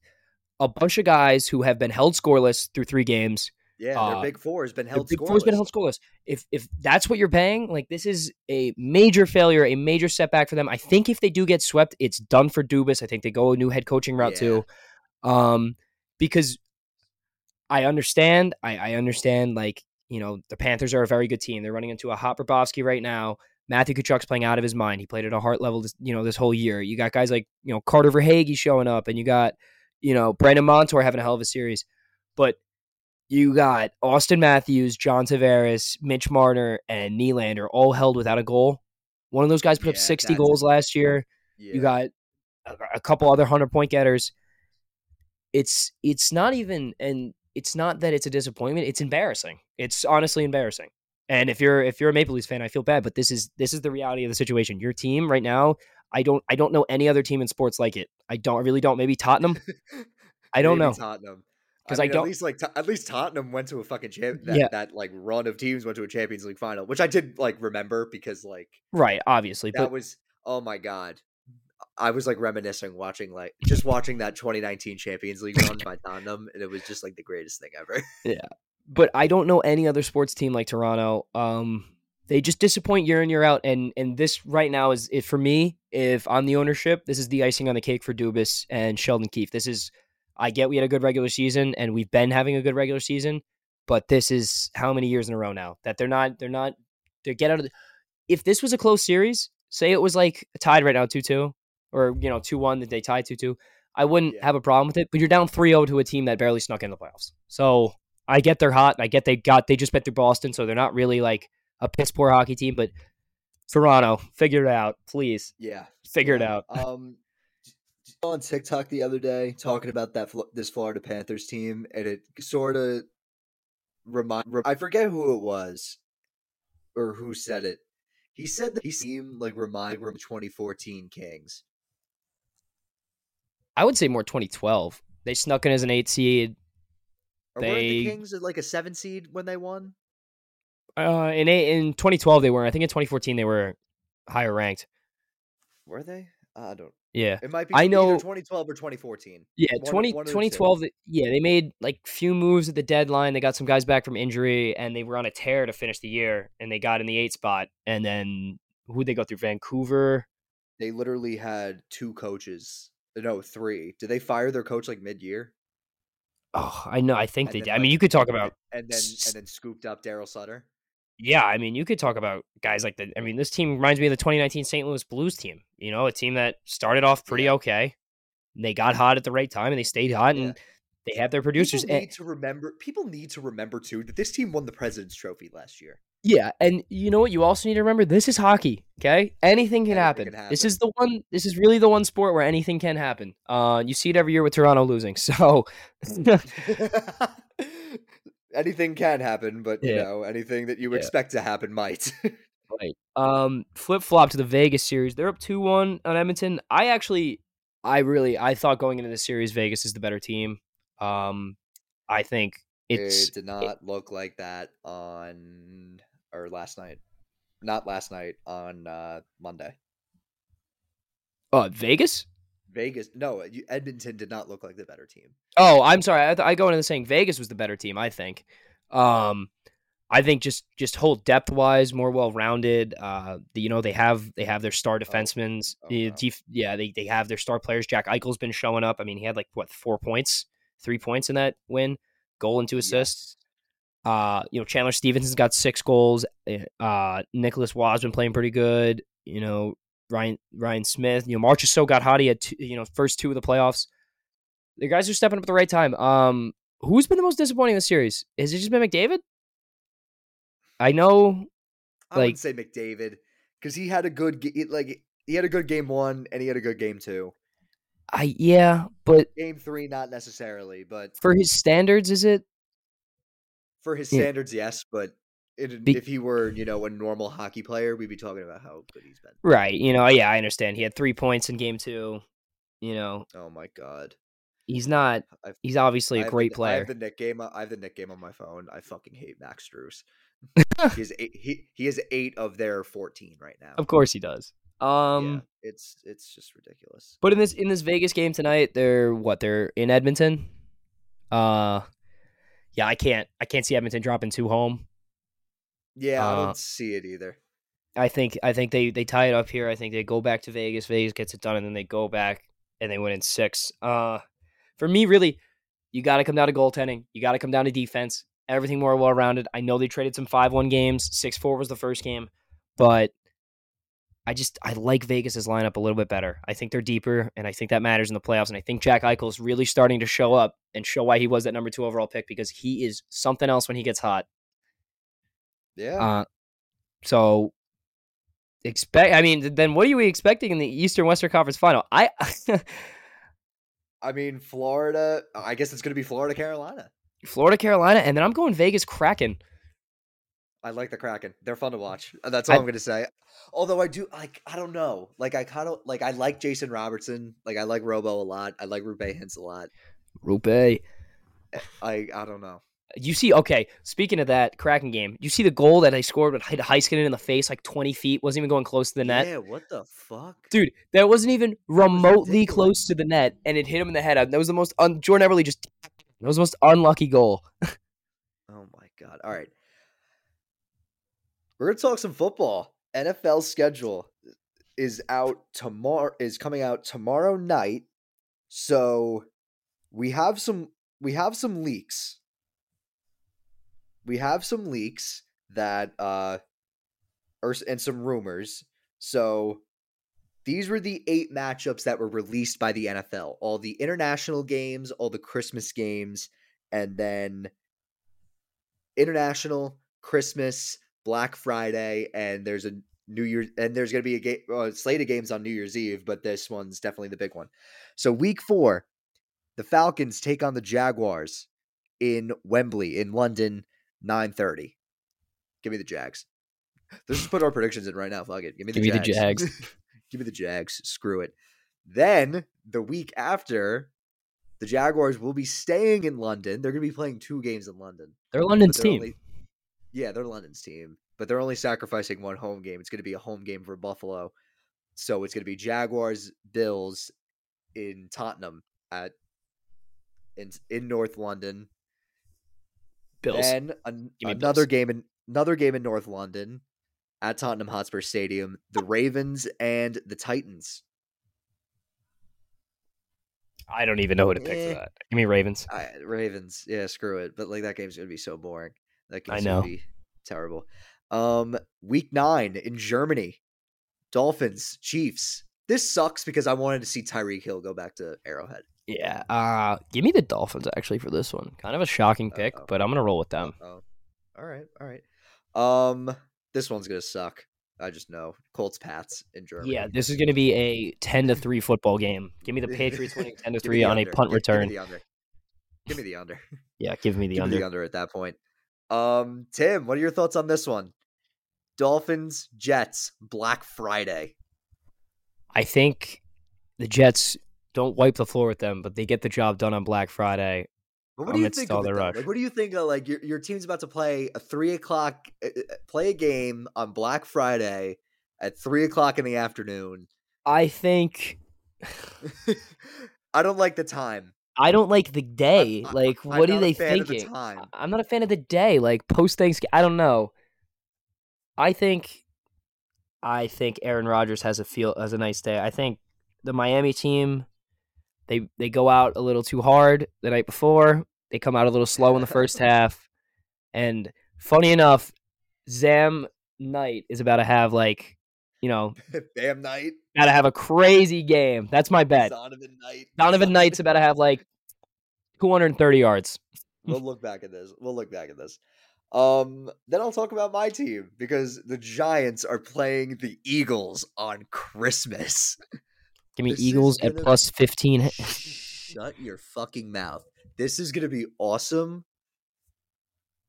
a bunch of guys who have been held scoreless through three games. Yeah. uh, their big four has been held Big Four's been scoreless. held scoreless. If if that's what you're paying, like this is a major failure, a major setback for them. I think if they do get swept, it's done for Dubas. I think they go a new head coaching route Yeah. too, um, because I understand. I, I understand. Like you know, the Panthers are a very good team. They're running into a hot Bobrovsky right now. Matthew Tkachuk's playing out of his mind. He played at a heart level, this, you know, this whole year. You got guys like you know Carter Verhaeghe showing up, and you got you know Brandon Montour having a hell of a series, but you got Auston Matthews, John Tavares, Mitch Marner, and Nylander all held without a goal. One of those guys put up 60 that's- goals last year. Yeah. You got a, a couple other hundred point getters. It's it's not even and it's not that it's a disappointment. It's embarrassing. It's honestly embarrassing. And if you're if you're a Maple Leafs fan, I feel bad, but this is this is the reality of the situation. Your team right now, I don't I don't know any other team in sports like it. I don't I really don't. Maybe Tottenham. I don't Maybe know. Tottenham. 'Cause I, I don't- At least like at least Tottenham went to a fucking champ. That, Yeah. that like run of teams went to a Champions League final, which I did like remember because like Right, obviously. that But was oh my god. I was like reminiscing watching like just watching that 2019 Champions League run by Tottenham, and it was just like the greatest thing ever. Yeah, but I don't know any other sports team like Toronto. Um, they just disappoint year in year out, and and this right now is it for me. If I'm the ownership, this is the icing on the cake for Dubas and Sheldon Keefe. This is I get we had a good regular season, and we've been having a good regular season, but this is how many years in a row now that they're not they're not they get out of the. If this was a close series, say it was like tied right now two two, or you know two one that they tied two two, I wouldn't Yeah. have a problem with it. But you're down 3-0 to a team that barely snuck in the playoffs, so I get they're hot. I get they got they just bet through Boston, so they're not really like a piss poor hockey team. But Toronto, figure it out, please. yeah, Figure it out. Um, on TikTok the other day talking about that this Florida Panthers team, and it sort of remind I forget who it was or who said it. He said that he seemed like remind from 2014 Kings. I would say more 2012. They snuck in as an eight seed. Or weren't the They- Kings like a seven seed when they won? Uh, in eight, in 2012 they were. I think in 2014 they were higher ranked. Were they? I don't. Yeah. It might be. I either know- 2012 or 2014. Yeah, One- 20, one of the two. 2012. Yeah, they made like few moves at the deadline. They got some guys back from injury, and they were on a tear to finish the year. And they got in the eight spot. And then who they go through? Vancouver. They literally had two coaches. Uh, no, three. Did they fire their coach like mid year? Oh, I know. I think And they did. I mean, you could talk about. and then and then scooped up Darryl Sutter. Yeah, I mean, you could talk about guys like the. I mean, this team reminds me of the 2019 St. Louis Blues team. You know, a team that started off pretty Yeah. okay. They got hot at the right time, and they stayed hot, and they have their producers. People and- need to remember. People need to remember too that this team won the President's Trophy last year. Yeah, and you know what? You also need to remember this is hockey. Okay, anything can, Anything happen. can This is the one. This is really the one sport where anything can happen. Uh, you see it every year with Toronto losing. So, anything can happen, but you Yeah. know anything that you Yeah. expect to happen might. right. Um, flip flop to the Vegas series. They're up two one on Edmonton. I actually, I really, I thought going into the series, Vegas is the better team. Um, I think It's it did not look like that on or last night. Not last night on uh, Monday. uh, Vegas. Vegas, no, Edmonton did not look like the better team. Oh, I'm sorry. I, th- I go into the saying Vegas was the better team. I think. Um, I think just just whole depth wise, more well rounded. Uh, you know they have they have their star defensemen. oh, no. def- yeah, they they have their star players. Jack Eichel's been showing up. I mean, he had like what four points, three points in that win, goal and two assists. Uh, you know, Chandler Stephenson's got six goals. Eh, Uh, Nicholas Waugh's been playing pretty good. You know, Ryan Ryan Smith. You know, Marchessault got hot. He had two, you know first two of the playoffs. The guys are stepping up at the right time. Um, who's been the most disappointing in the series? Has it just been McDavid? I know. I Like- wouldn't say McDavid because he had a good like he had a good game one and he had a good game two. I yeah, but Game three, not necessarily, but for his standards, is it? for his Yeah. standards, yes. But it, Be- if he were, you know, a normal hockey player, we'd be talking about how good he's been. Right. You know. Yeah, I understand. He had three points in game two. You know, Oh my god, he's not. I've- He's obviously I a have great the, I player. have the Nick game. I have the Nick game on my phone. I fucking hate Max Strus. He has eight. He, he has eight of their fourteen right now. Of course he does. Um. yeah, it's it's just ridiculous. But in this in this Vegas game tonight, they're what? They're in Edmonton. Uh yeah, I can't I can't see Edmonton dropping two home. Yeah, I uh, don't see it either. I think I think they they tie it up here. I think they go back to Vegas. Vegas gets it done, and then they go back and they win in six. Uh, for me, really, you got to come down to goaltending. You got to come down to defense. Everything more well rounded. I know they traded some five one games. Six four was the first game, but I just I like Vegas's lineup a little bit better. I think they're deeper, and I think that matters in the playoffs. And I think Jack Eichel is really starting to show up and show why he was that number two overall pick because he is something else when he gets hot. Yeah, Uh, so expect. I mean, then what are we expecting in the Eastern Western Conference Final? I I mean Florida. I guess it's gonna be Florida Carolina. Florida, Carolina, and then I'm going Vegas Kraken. I like the Kraken. They're fun to watch. Uh, That's all I- am gonna say. Although I do like, I don't know. Like I kind of like I like Jason Robertson. Like I like Robo a lot. I like Roope Hintz a lot. Roope. I I don't know. You see, okay. Speaking of that Kraken game, you see the goal that I scored with He- Heiskanen in the face, like 20 feet, wasn't even going close to the net. Yeah. What the fuck? Dude, that wasn't even remotely ridiculous. close to the net, and it hit him in the head. That was the most un- Jordan Eberle just. That was the most unlucky goal. Oh my god. All right. We're gonna talk some football. NFL schedule is out tomorrow is coming out tomorrow night. So we have some we have some leaks. We have some leaks that uh or, and some rumors. So these were the eight matchups that were released by the NFL. All the international games, all the Christmas games, and then international, Christmas, Black Friday, and there's a New Year's, and there's going to be a game, uh, slate of games on New Year's Eve, but this one's definitely the big one. So week four, the Falcons take on the Jaguars in Wembley in London, nine thirty. Give me the Jags. Let's just put our predictions in right now. Fuck it. Give me the Give me the Jags. Give me the Jags. Screw it. Then the week after, the Jaguars will be staying in London. They're going to be playing two games in London. They're London's they're team. only- yeah, they're London's team, but they're only sacrificing one home game. It's going to be a home game for Buffalo. So it's going to be Jaguars Bills in Tottenham at in in North London. Bills. Then an, another Bills. game in another game in North London at Tottenham Hotspur Stadium. The Ravens and the Titans. I don't even know who to pick Eh. for that. Give me Ravens. I, Ravens, yeah, screw it. But like that game's gonna be so boring. That I game's know. gonna be terrible. Um, week nine in Germany, Dolphins, Chiefs. This sucks because I wanted to see Tyreek Hill go back to Arrowhead. Yeah. Uh give me the Dolphins actually for this one. Kind of a shocking pick, Uh-oh. but I'm gonna roll with them. Oh, all right, all right. Um, this one's gonna suck. I just know Colts, Pats in Germany. Yeah, this is gonna be a ten to three football game. Give me the Patriots winning ten to three on a punt Gi- return. Give me the under. Give me the under. Yeah, give me the Give me the under at that point. Um, Tim, what are your thoughts on this one? Dolphins, Jets, Black Friday. I think the Jets don't wipe the floor with them, but they get the job done on Black Friday. But what do you think all of the rush. Like, what do you think? Of, like, your your team's about to play a three o'clock, uh, uh, play a game on Black Friday at three o'clock in the afternoon. I think I don't like the time. I don't like the day. I- like, I'm what are not a they of the I'm not a fan of the day. Like post Thanksgiving, I don't know. I think, I think Aaron Rodgers has a feel has a nice day. I think the Miami team, they they go out a little too hard the night before. They come out a little slow in the first half, and funny enough, Zam Knight is about to have like, you know, Bam night. about to have a crazy game. That's my bet. Zonovan Knight. Zonovan Knight's about to have like 230 yards. we'll look back at this. We'll look back at this. Um, then I'll talk about my team because the Giants are playing the Eagles on Christmas. Give me This Eagles at gonna- plus 15. Shut your fucking mouth. This is gonna be awesome.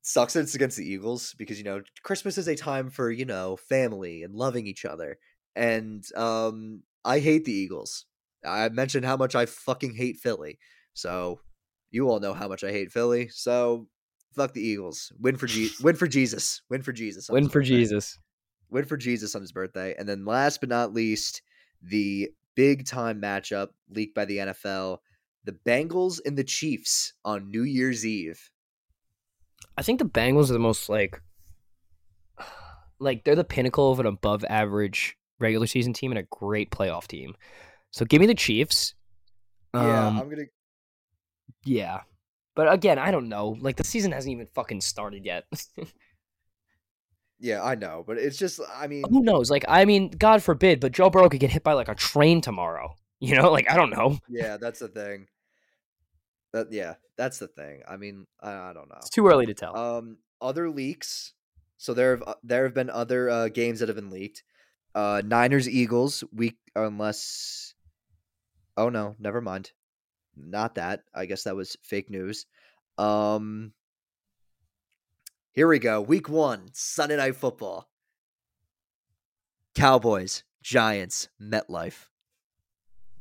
Sucks that it's against the Eagles because you know Christmas is a time for you know family and loving each other. And um, I hate the Eagles. I mentioned how much I fucking hate Philly. So you all know how much I hate Philly. So fuck the Eagles. Win for G- win for Jesus. Win for Jesus. Win for birthday. Jesus. Win for Jesus on his birthday. And then last but not least, the big time matchup leaked by the NFL the Bengals and the Chiefs on New Year's Eve. I think the Bengals are the most like like they're the pinnacle of an above average regular season team and a great playoff team. So give me the Chiefs. Yeah, Um, I'm to. yeah. But again, I don't know. Like the season hasn't even fucking started yet. Yeah, I know. But it's just, I mean, Who knows? Like I mean, God forbid, but Joe Burrow could get hit by like a train tomorrow. You know, like I don't know. yeah, that's the thing. That Yeah, that's the thing. I mean, I, I don't know. It's too early to tell. Um, other leaks. So there have uh, there have been other uh, games that have been leaked. Uh, Niners Eagles week unless. Oh no, never mind. Not that. I guess that was fake news. Um. Here we go. Week one, Sunday night football. Cowboys, Giants, MetLife.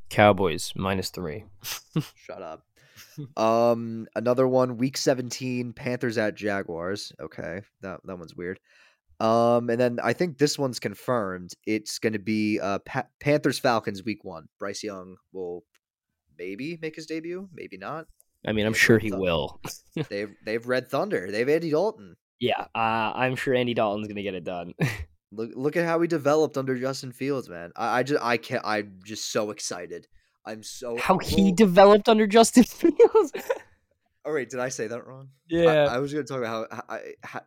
Cowboys minus three. Shut up. um, another one, week seventeen, Panthers at Jaguars. Okay, that that one's weird. Um, and then I think this one's confirmed. It's going to be uh pa- Panthers Falcons week one. Bryce Young will maybe make his debut, maybe not. I mean, I'm sure he Thun- will. They've they've Red Thunder. They've Andy Dalton. Yeah, uh, I'm sure Andy Dalton's gonna get it done. Look look at how he developed under Justin Fields, man. I, I just I can't. I'm just so excited. I'm so How he developed under Justin Fields. Oh wait, did I say that wrong? I- yeah, I, was going to talk about how, how how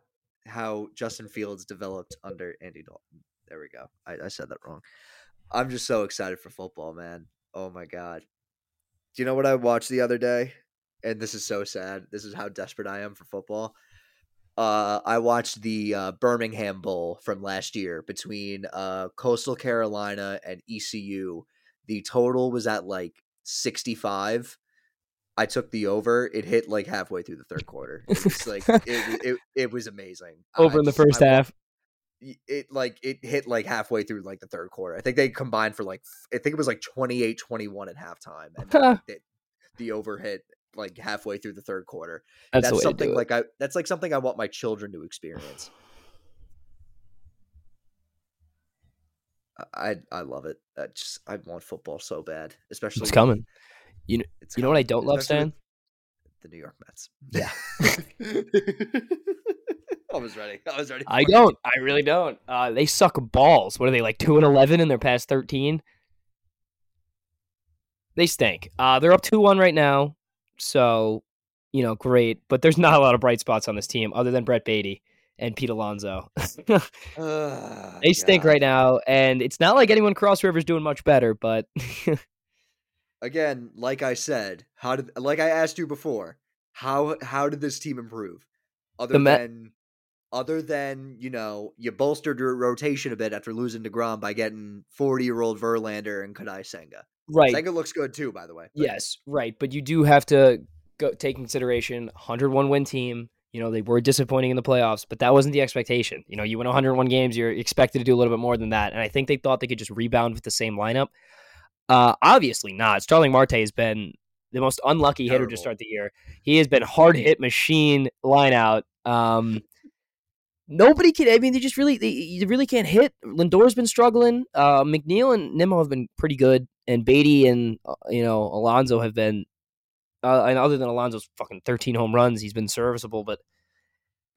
how Justin Fields developed under Andy Dalton. There we go. I, I said that wrong. I'm just so excited for football, man. Oh my god. Do you know what I watched the other day? And this is so sad. This is how desperate I am for football. Uh, I watched the uh, Birmingham Bowl from last year between uh, Coastal Carolina and ECU. The total was at like 65. I took the over. It hit like halfway through the third quarter. It was like it, it, it was amazing. over I in the first I half. It like it hit like halfway through like the third quarter. I think they combined for like I think it was like 28-21 at halftime, and the, the over hit like halfway through the third quarter. That's, That's, something to do it. like I that's like something I want my children to experience. I I love it. I just I want football so bad, especially It's coming. It's You know what I don't love, Stan? The New York Mets. Yeah. I was ready. I was ready. I don't. I really don't. Uh, they suck balls. What are they like two and eleven in their past thirteen? They stink. Uh, they're up two one right now, so you know, great. But there's not a lot of bright spots on this team other than Brett Baty and Pete Alonso. Ah, they stink God. right now, and it's not like anyone Cross River's doing much better. But Again, like I said, how did like I asked you before, how how did this team improve? Other The Met- than other than, you know, you bolstered your rotation a bit after losing to Grom by getting 40-year-old Verlander and Kodai Senga. right, Senga looks good too, by the way. but- Yes, right. But you do have to go take consideration 101 win team. You know, they were disappointing in the playoffs, but that wasn't the expectation. You know, you win 101 games, you're expected to do a little bit more than that. And I think they thought they could just rebound with the same lineup. Uh, obviously not. Starling Marte has been the most unlucky hitter to start the year. He has been hard hit machine line out. Um, nobody can. I mean, they just really, they, you really can't hit. Lindor's been struggling. Uh, McNeil and Nimmo have been pretty good, and Baty and uh, you know Alonso have been. Uh, and other than Alonso's fucking thirteen home runs, he's been serviceable. But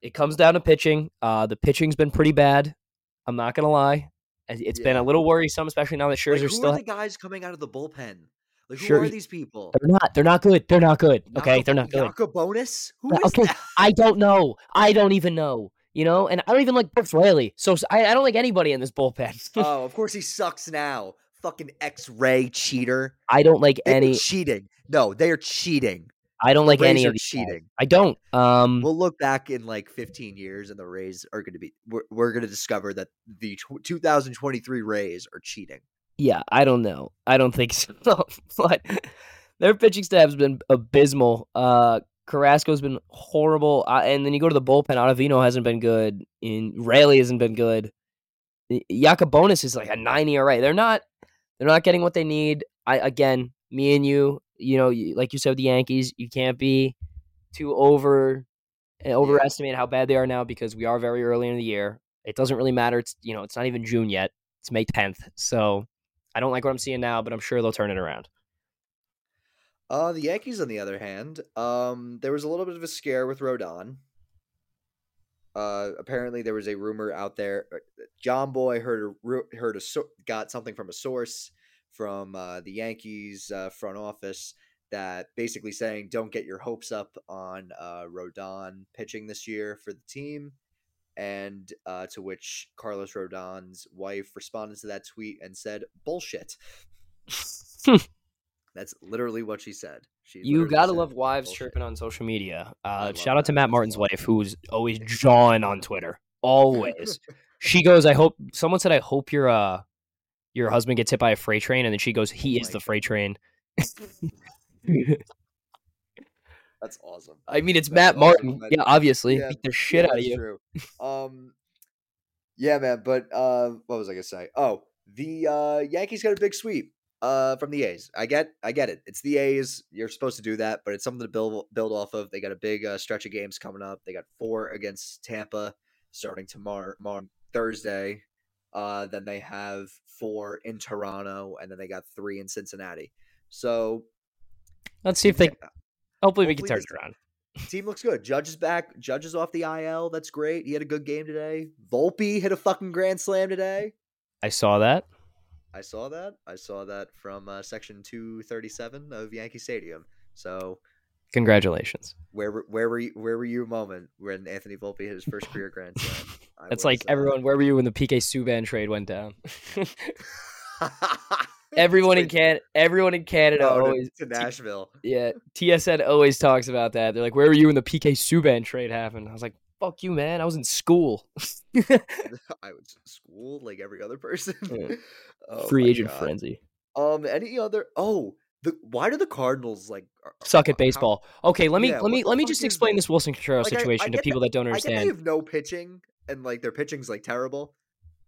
it comes down to pitching. Uh, the pitching's been pretty bad. I'm not gonna lie. It- It's been a little worrisome, especially now that Like, Scherzer who still. are the guys coming out of the bullpen? Like, who Sure, are these people? They're not. They're not good. They're not good. Okay, they're not good. bonus. Who okay, that? I don't know. I don't even know. You know, and I don't even like Brooks Raley. So I don't like anybody in this bullpen. oh, of course he sucks now. Fucking X-ray cheater. I don't like They any. cheating. No, they are cheating. I don't like any Rays are of these guys. cheating. I don't. Um. We'll look back in like 15 years, and the Rays are going to be. We're, we're going to discover that the tw- 2023 Rays are cheating. Yeah, I don't know. I don't think so. but their pitching staff has been abysmal. Uh, Carrasco's been horrible, uh, and then you go to the bullpen. Ottavino hasn't been good, and Raley hasn't been good. Yacabonis is like a nine ERA. They're not. They're not getting what they need. I again, me and you, you know, like you said, with the Yankees, you can't be too over eh, overestimate how bad they are now because we are very early in the year. It doesn't really matter. It's you know, it's not even June yet. It's May tenth. So I don't like what I'm seeing now, but I'm sure they'll turn it around. Uh, the Yankees, on the other hand, um, there was a little bit of a scare with Rodon. Uh, apparently there was a rumor out there. uh, John Boy heard a heard a got something from a source from uh, the Yankees uh, front office that basically saying don't get your hopes up on uh, Rodon pitching this year for the team. And uh, to which Carlos Rodon's wife responded to that tweet and said, "Bullshit." That's literally what she said. She You gotta love wives "Bullshit." chirping on social media. Uh, shout out to. Matt Martin's wife, who's always jawing on Twitter. Always. she goes, "I hope." Someone said, "I hope your uh, your husband gets hit by a freight train," and then she goes, "He Oh is the freight train." That's awesome. I mean, it's That's Matt awesome, Martin. Yeah, obviously, Yeah, beat the shit Yeah, out of you. True. Um, yeah, man. But uh, what was I gonna say? Oh, the uh, Yankees got a big sweep uh from the A's. I get, I get it. It's the A's. You're supposed to do that, but it's something to build build off of. They got a big uh, stretch of games coming up. They got four against Tampa starting tomorrow, tomorrow Thursday. Uh, then they have four in Toronto, and then they got three in Cincinnati. So Let's see if they. yeah, Hopefully, we can turn it around. Team looks good. Judge is back. Judge is off the IL. That's great. He had a good game today. Volpe hit a fucking grand slam today. I saw that. I saw that. I saw that from uh, section 237 of Yankee Stadium. So Congratulations. where were- where were you, where were you a moment when Anthony Volpe hit his first career grand slam? That's like uh, everyone. Where were you when the PK Subban trade went down? everyone in Can, everyone in Canada oh, always. to Nashville. Yeah, TSN always talks about that. They're like, "Where were you when the PK Subban trade happened?" I was like, "Fuck you, man! I was in school." I was in school like every other person. Yeah. Oh Free agent God. frenzy. Um, any other? Oh, the why do the Cardinals like Suck at how- baseball. Okay, let me Yeah, let me let me just explain this? Willson Contreras Like, I- I situation to people that don't I they understand. have no pitching and like their pitching's like terrible,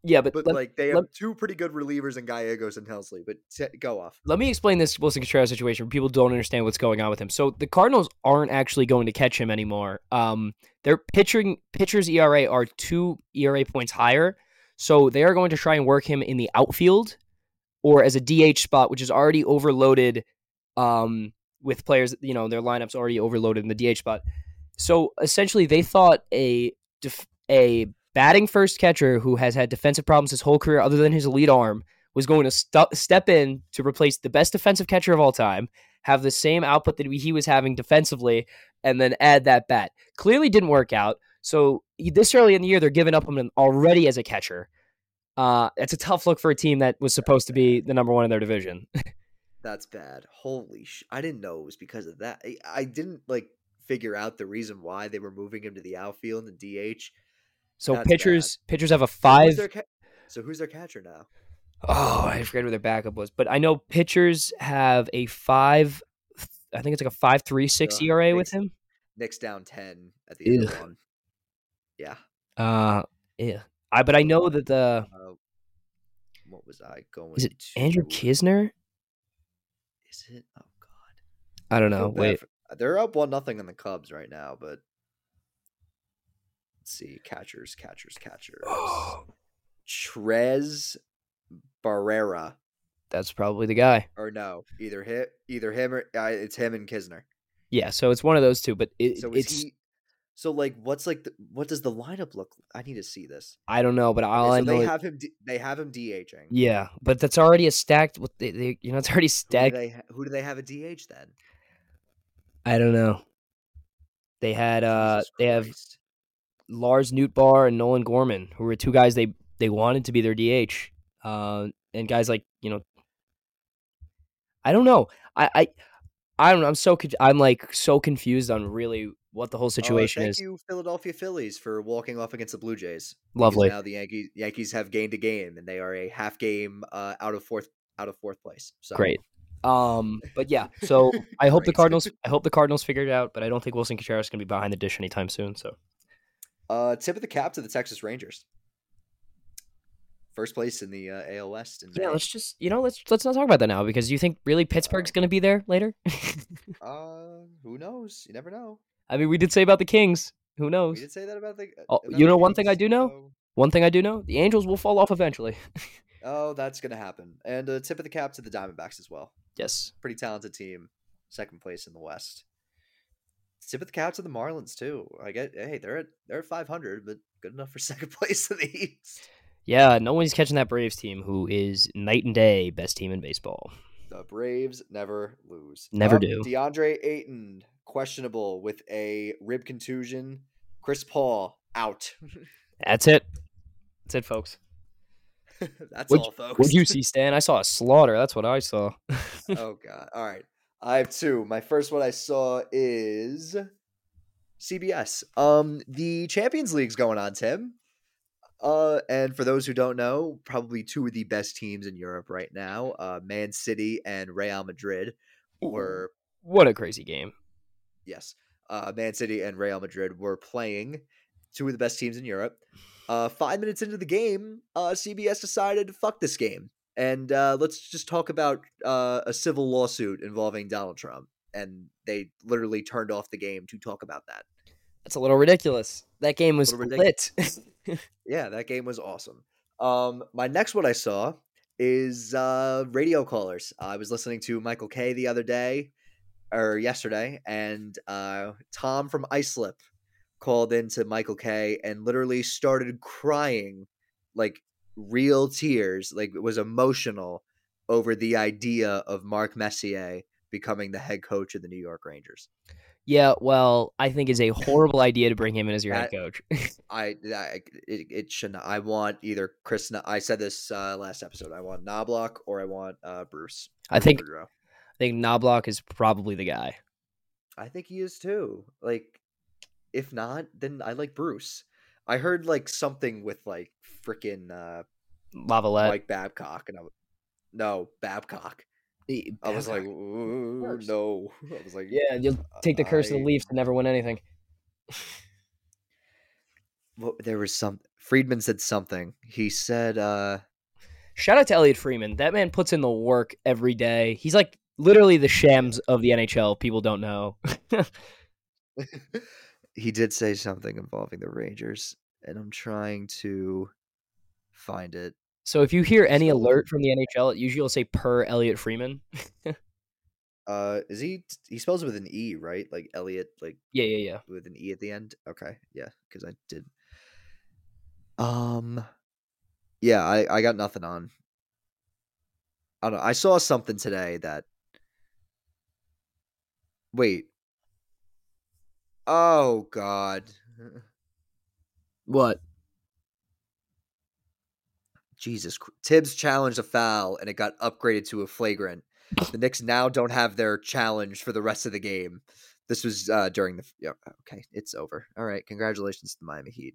Yeah, but, but let, like they have let- two pretty good relievers in Gallegos and Helsley. But t- go off. let me explain this Willson Contreras situation. People don't understand what's going on with him. So the Cardinals aren't actually going to catch him anymore. Um, their pitching pitchers ERA are two ERA points higher, so they are going to try and work him in the outfield or as a DH spot, which is already overloaded. Um, with players, you know, their lineups already overloaded in the DH spot. So essentially, they thought a def- a batting first catcher who has had defensive problems his whole career, other than his elite arm, was going to stu- step in to replace the best defensive catcher of all time, have the same output that he was having defensively, and then add that bat. Clearly didn't work out. So this early in the year, they're giving up him already as a catcher. Uh, it's a tough look for a team that was supposed to be the number one in their division. That's bad. Holy sh! I didn't know it was because of that. I, I didn't like figure out the reason why they were moving him to the outfield and DH. So That's pitchers pitchers have a So who's five. ca- so who's their catcher now? Oh, I forget who their backup was, but I know pitchers have a five. I think it's like a five three six Ugh, ERA with him. Nick's down ten at the end of one. Yeah. Uh, yeah. I but I know that the Uh, what was I going? is it to... Andrew Knizner? Is it? Oh God. I don't know. bad Wait, for- they're up one nothing on the Cubs right now, but let's see. Catchers, catchers, catchers. Tres Barrera, that's probably the guy. or no, either hit, either him or uh, it's him and Knizner. Yeah, so it's one of those two. But it, So it's he? So like, what's like? The, what does the lineup look? Like? I need to see this. I don't know, but Okay, all I so know. they have him. They have him DHing. yeah, but that's already a stacked. What they, they you know, it's already Who do stacked. they? Who do they have a DH then? I don't know. They had uh they have. Lars Nootbaar and Nolan Gorman, who were two guys they they wanted to be their DH. Uh, and guys like you know, I don't know. I I, I don't know. I'm so I'm like so confused on really what the whole Uh, situation thank is. Thank you, Philadelphia Phillies, for walking off against the Blue Jays. Lovely. Now the Yankees Yankees have gained a game, and they are a half game uh, out of fourth out of fourth place. So Great. Um, but yeah, so I hope the Cardinals. I hope the Cardinals figure it out, but I don't think Willson Contreras is going to be behind the dish anytime soon. So Uh, tip of the cap to the Texas Rangers. First place in the uh, AL West. Yeah, May. let's just you know let's let's not talk about that now because you think really Pittsburgh's going to be there later. Uh, who knows? You never know. I mean, we did say about the Kings. Who knows? We did say that about the. Oh, about you the know one thing I do know? so- One thing I do know: the Angels will fall off eventually. Oh, that's gonna happen. And a tip of the cap to the Diamondbacks as well. yes. Pretty talented team, second place in the West. Tip of the cap to the Marlins too. I get. Hey, they're at they're at five hundred, but good enough for second place in the East. Yeah, no one's catching that Braves team, who is night and day best team in baseball. The Braves never lose. Never Up, do. DeAndre Ayton questionable with a rib contusion. Chris Paul out. That's it. That's it, folks. That's What'd- all, folks. What'd you see, Stan? I saw a slaughter. That's what I saw. oh god. All right. I have two. My first one I saw is CBS. Um the Champions League's going on, Tim. Uh and for those who don't know, probably two of the best teams in Europe right now, uh Man City and Real Madrid were What a crazy game. yes. Uh Man City and Real Madrid were playing two of the best teams in Europe. Uh 5 minutes into the game, uh CBS decided to fuck this game. And uh let's just talk about uh a civil lawsuit involving Donald Trump. And they literally turned off the game to talk about that. That's a little ridiculous. That game was lit. Yeah, that game was awesome. Um, my next one I saw is uh, radio callers. I was listening to Michael Kay the other day or yesterday, and uh, Tom from Islip called into Michael Kay and literally started crying, like real tears, like it was emotional over the idea of Mark Messier becoming the head coach of the New York Rangers. yeah, well, I think it's a horrible idea to bring him in as your head coach. I, I it, it should not. I want either Kris. I said this uh, last episode. I want Knoblauch or I want uh, Bruce. I think Boudreau. I think Knoblauch is probably the guy. I think he is too. Like, if not, then I like Bruce. I heard like something with like freaking uh, Laviolette. Mike Babcock, and I w- no Babcock. E- I was like, Babcock. "Ooh, course. no. I was like, yeah, you'll take the curse of the I- Leafs to never win anything. Well, there was some. Friedman said something. He said, uh, Shout out to Elliotte Friedman. That man puts in the work every day. He's like literally the Shams of the NHL. People don't know. he did say something involving the Rangers, and I'm trying to find it. so if you hear any alert from the NHL, it usually will say per Elliotte Friedman. Uh, is he? He spells it with an e, right? Like Elliotte, like yeah, yeah, yeah. with an e at the end. Okay, yeah, because I did. Um, yeah, I I got nothing on. I don't know. I saw something today that. Wait. Oh God. What? Jesus, Thibs challenged a foul and it got upgraded to a flagrant. The Knicks now don't have their challenge for the rest of the game. This was uh, during the yeah. Okay, it's over. All right, congratulations to the Miami Heat.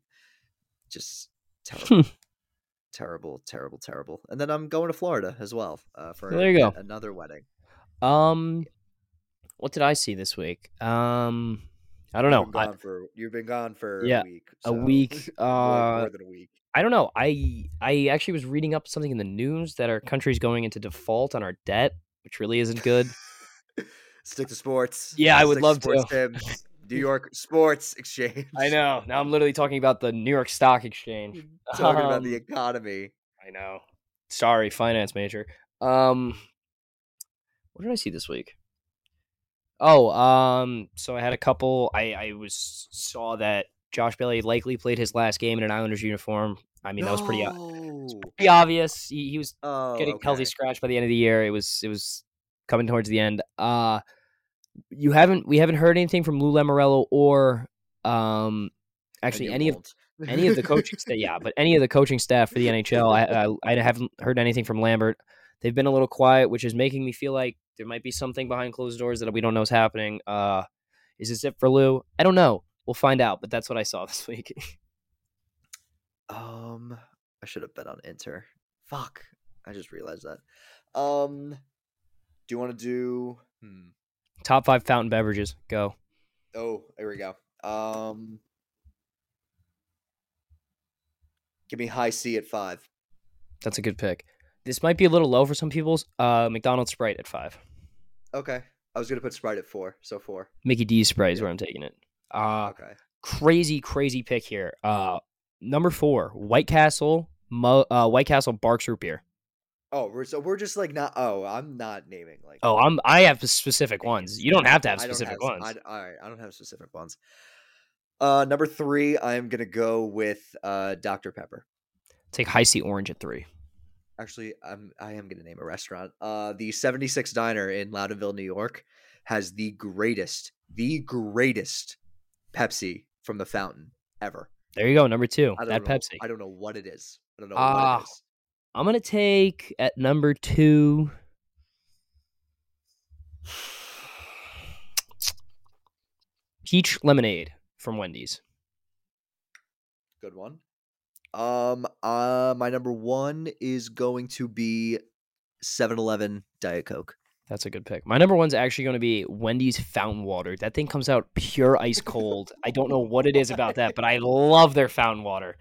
Just terrible, terrible, terrible, terrible. And then I'm going to Florida as well uh, for There you yet go. another wedding. Um, what did I see this week? Um, I don't You've know. been I, for you've been gone for Yeah, a week. a week, more, uh, more than a week. I don't know. I I actually was reading up something in the news that our country's going into default on our debt, which really isn't good. Stick to sports. Yeah, I would love sports to. Teams. New York Sports Exchange. I know. Now I'm literally talking about the New York Stock Exchange. Talking about the Um, economy. I know. Sorry, finance major. Um, what did I see this week? Oh, um, so I had a couple. I I was saw that Josh Bailey likely played his last game in an Islanders uniform. I mean, that was pretty, No. pretty obvious. He, he was Oh, getting healthy okay. scratch by the end of the year. It was it was coming towards the end. Uh you haven't we haven't heard anything from Lou Lamoriello or um actually any of any of the coaching staff. Yeah, but any of the coaching staff for the NHL, I, I I haven't heard anything from Lambert. They've been a little quiet, which is making me feel like there might be something behind closed doors that we don't know is happening. Uh, is this it for Lou? I don't know. We'll find out. But that's what I saw this week. Um, I should have bet on Inter. Fuck, I just realized that. Um, do you want to do? Hmm. Top five fountain beverages. Go. Oh, here we go. Um, give me Hi-C at five. That's a good pick. This might be a little low for some people's. Uh, McDonald's Sprite at five. Okay, I was gonna put Sprite at four, so four. Mickey D's Sprite is where I'm taking it. Uh, Okay. crazy, crazy pick here. Uh, number four, White Castle. Mo- uh, White Castle Barq's root beer. Oh, we're, so we're just like not. Oh, I'm not naming like. Oh, I'm. I have specific ones. You don't have to have specific have- ones. I, all right, I don't have specific ones. Uh, number three, I'm gonna go with uh Dr Pepper. Take Hi-C Orange at three. Actually, I'm I am gonna name a restaurant. Uh, the 76 Diner in Loudonville, New York, has the greatest, the greatest Pepsi from the fountain ever. There you go. Number two, that know, Pepsi. I don't know what it is. I don't know what it is. I'm gonna take at number two. Peach lemonade from Wendy's. Good one. Um, uh, my number one is going to be 7-Eleven Diet Coke. That's a good pick. My number one's actually going to be Wendy's fountain water. That thing comes out pure ice cold. I don't know what it is about that, but I love their fountain water.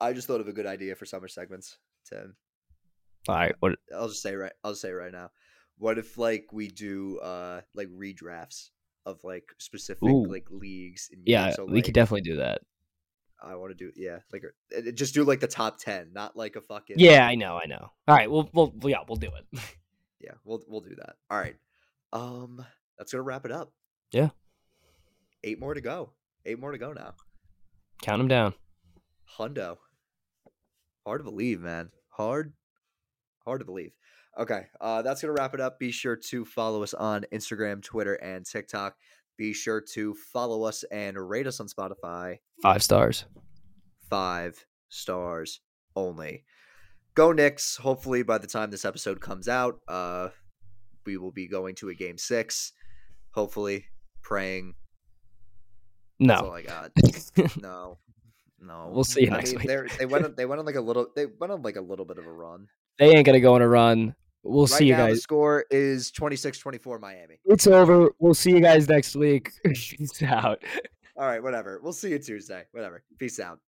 I just thought of a good idea for summer segments. To All right, what? I'll just say right. I'll just say right now. What if like we do uh like redrafts of like specific Ooh. like leagues? Yeah, so, we could definitely do that. I want to do yeah like uh, uh, just do like the top ten, not like a fucking Yeah, I know, I know. All right, we'll, we'll, yeah, we'll do it. yeah. We'll we'll do that. All right. Um, that's gonna wrap it up. Yeah. Eight more to go. Eight more to go now. Count them down. Hundo. Hard to believe, man. Hard, hard to believe. Okay, uh, that's gonna wrap it up. Be sure to follow us on Instagram, Twitter, and TikTok. Be sure to follow us and rate us on Spotify. Five stars. Five stars only. Go Knicks! Hopefully, by the time this episode comes out, uh, we will be going to a game six. Hopefully, praying. That's all No. I got. No, no. We'll see you I next mean, week. They went. On, they went on like a little. They went on like a little bit of a run. they ain't gonna go on a run. We'll right see you now, the guys. score is 26-24 Miami. It's over. We'll see you guys next week. Peace out. All right, whatever. We'll see you Tuesday. Whatever. Peace out.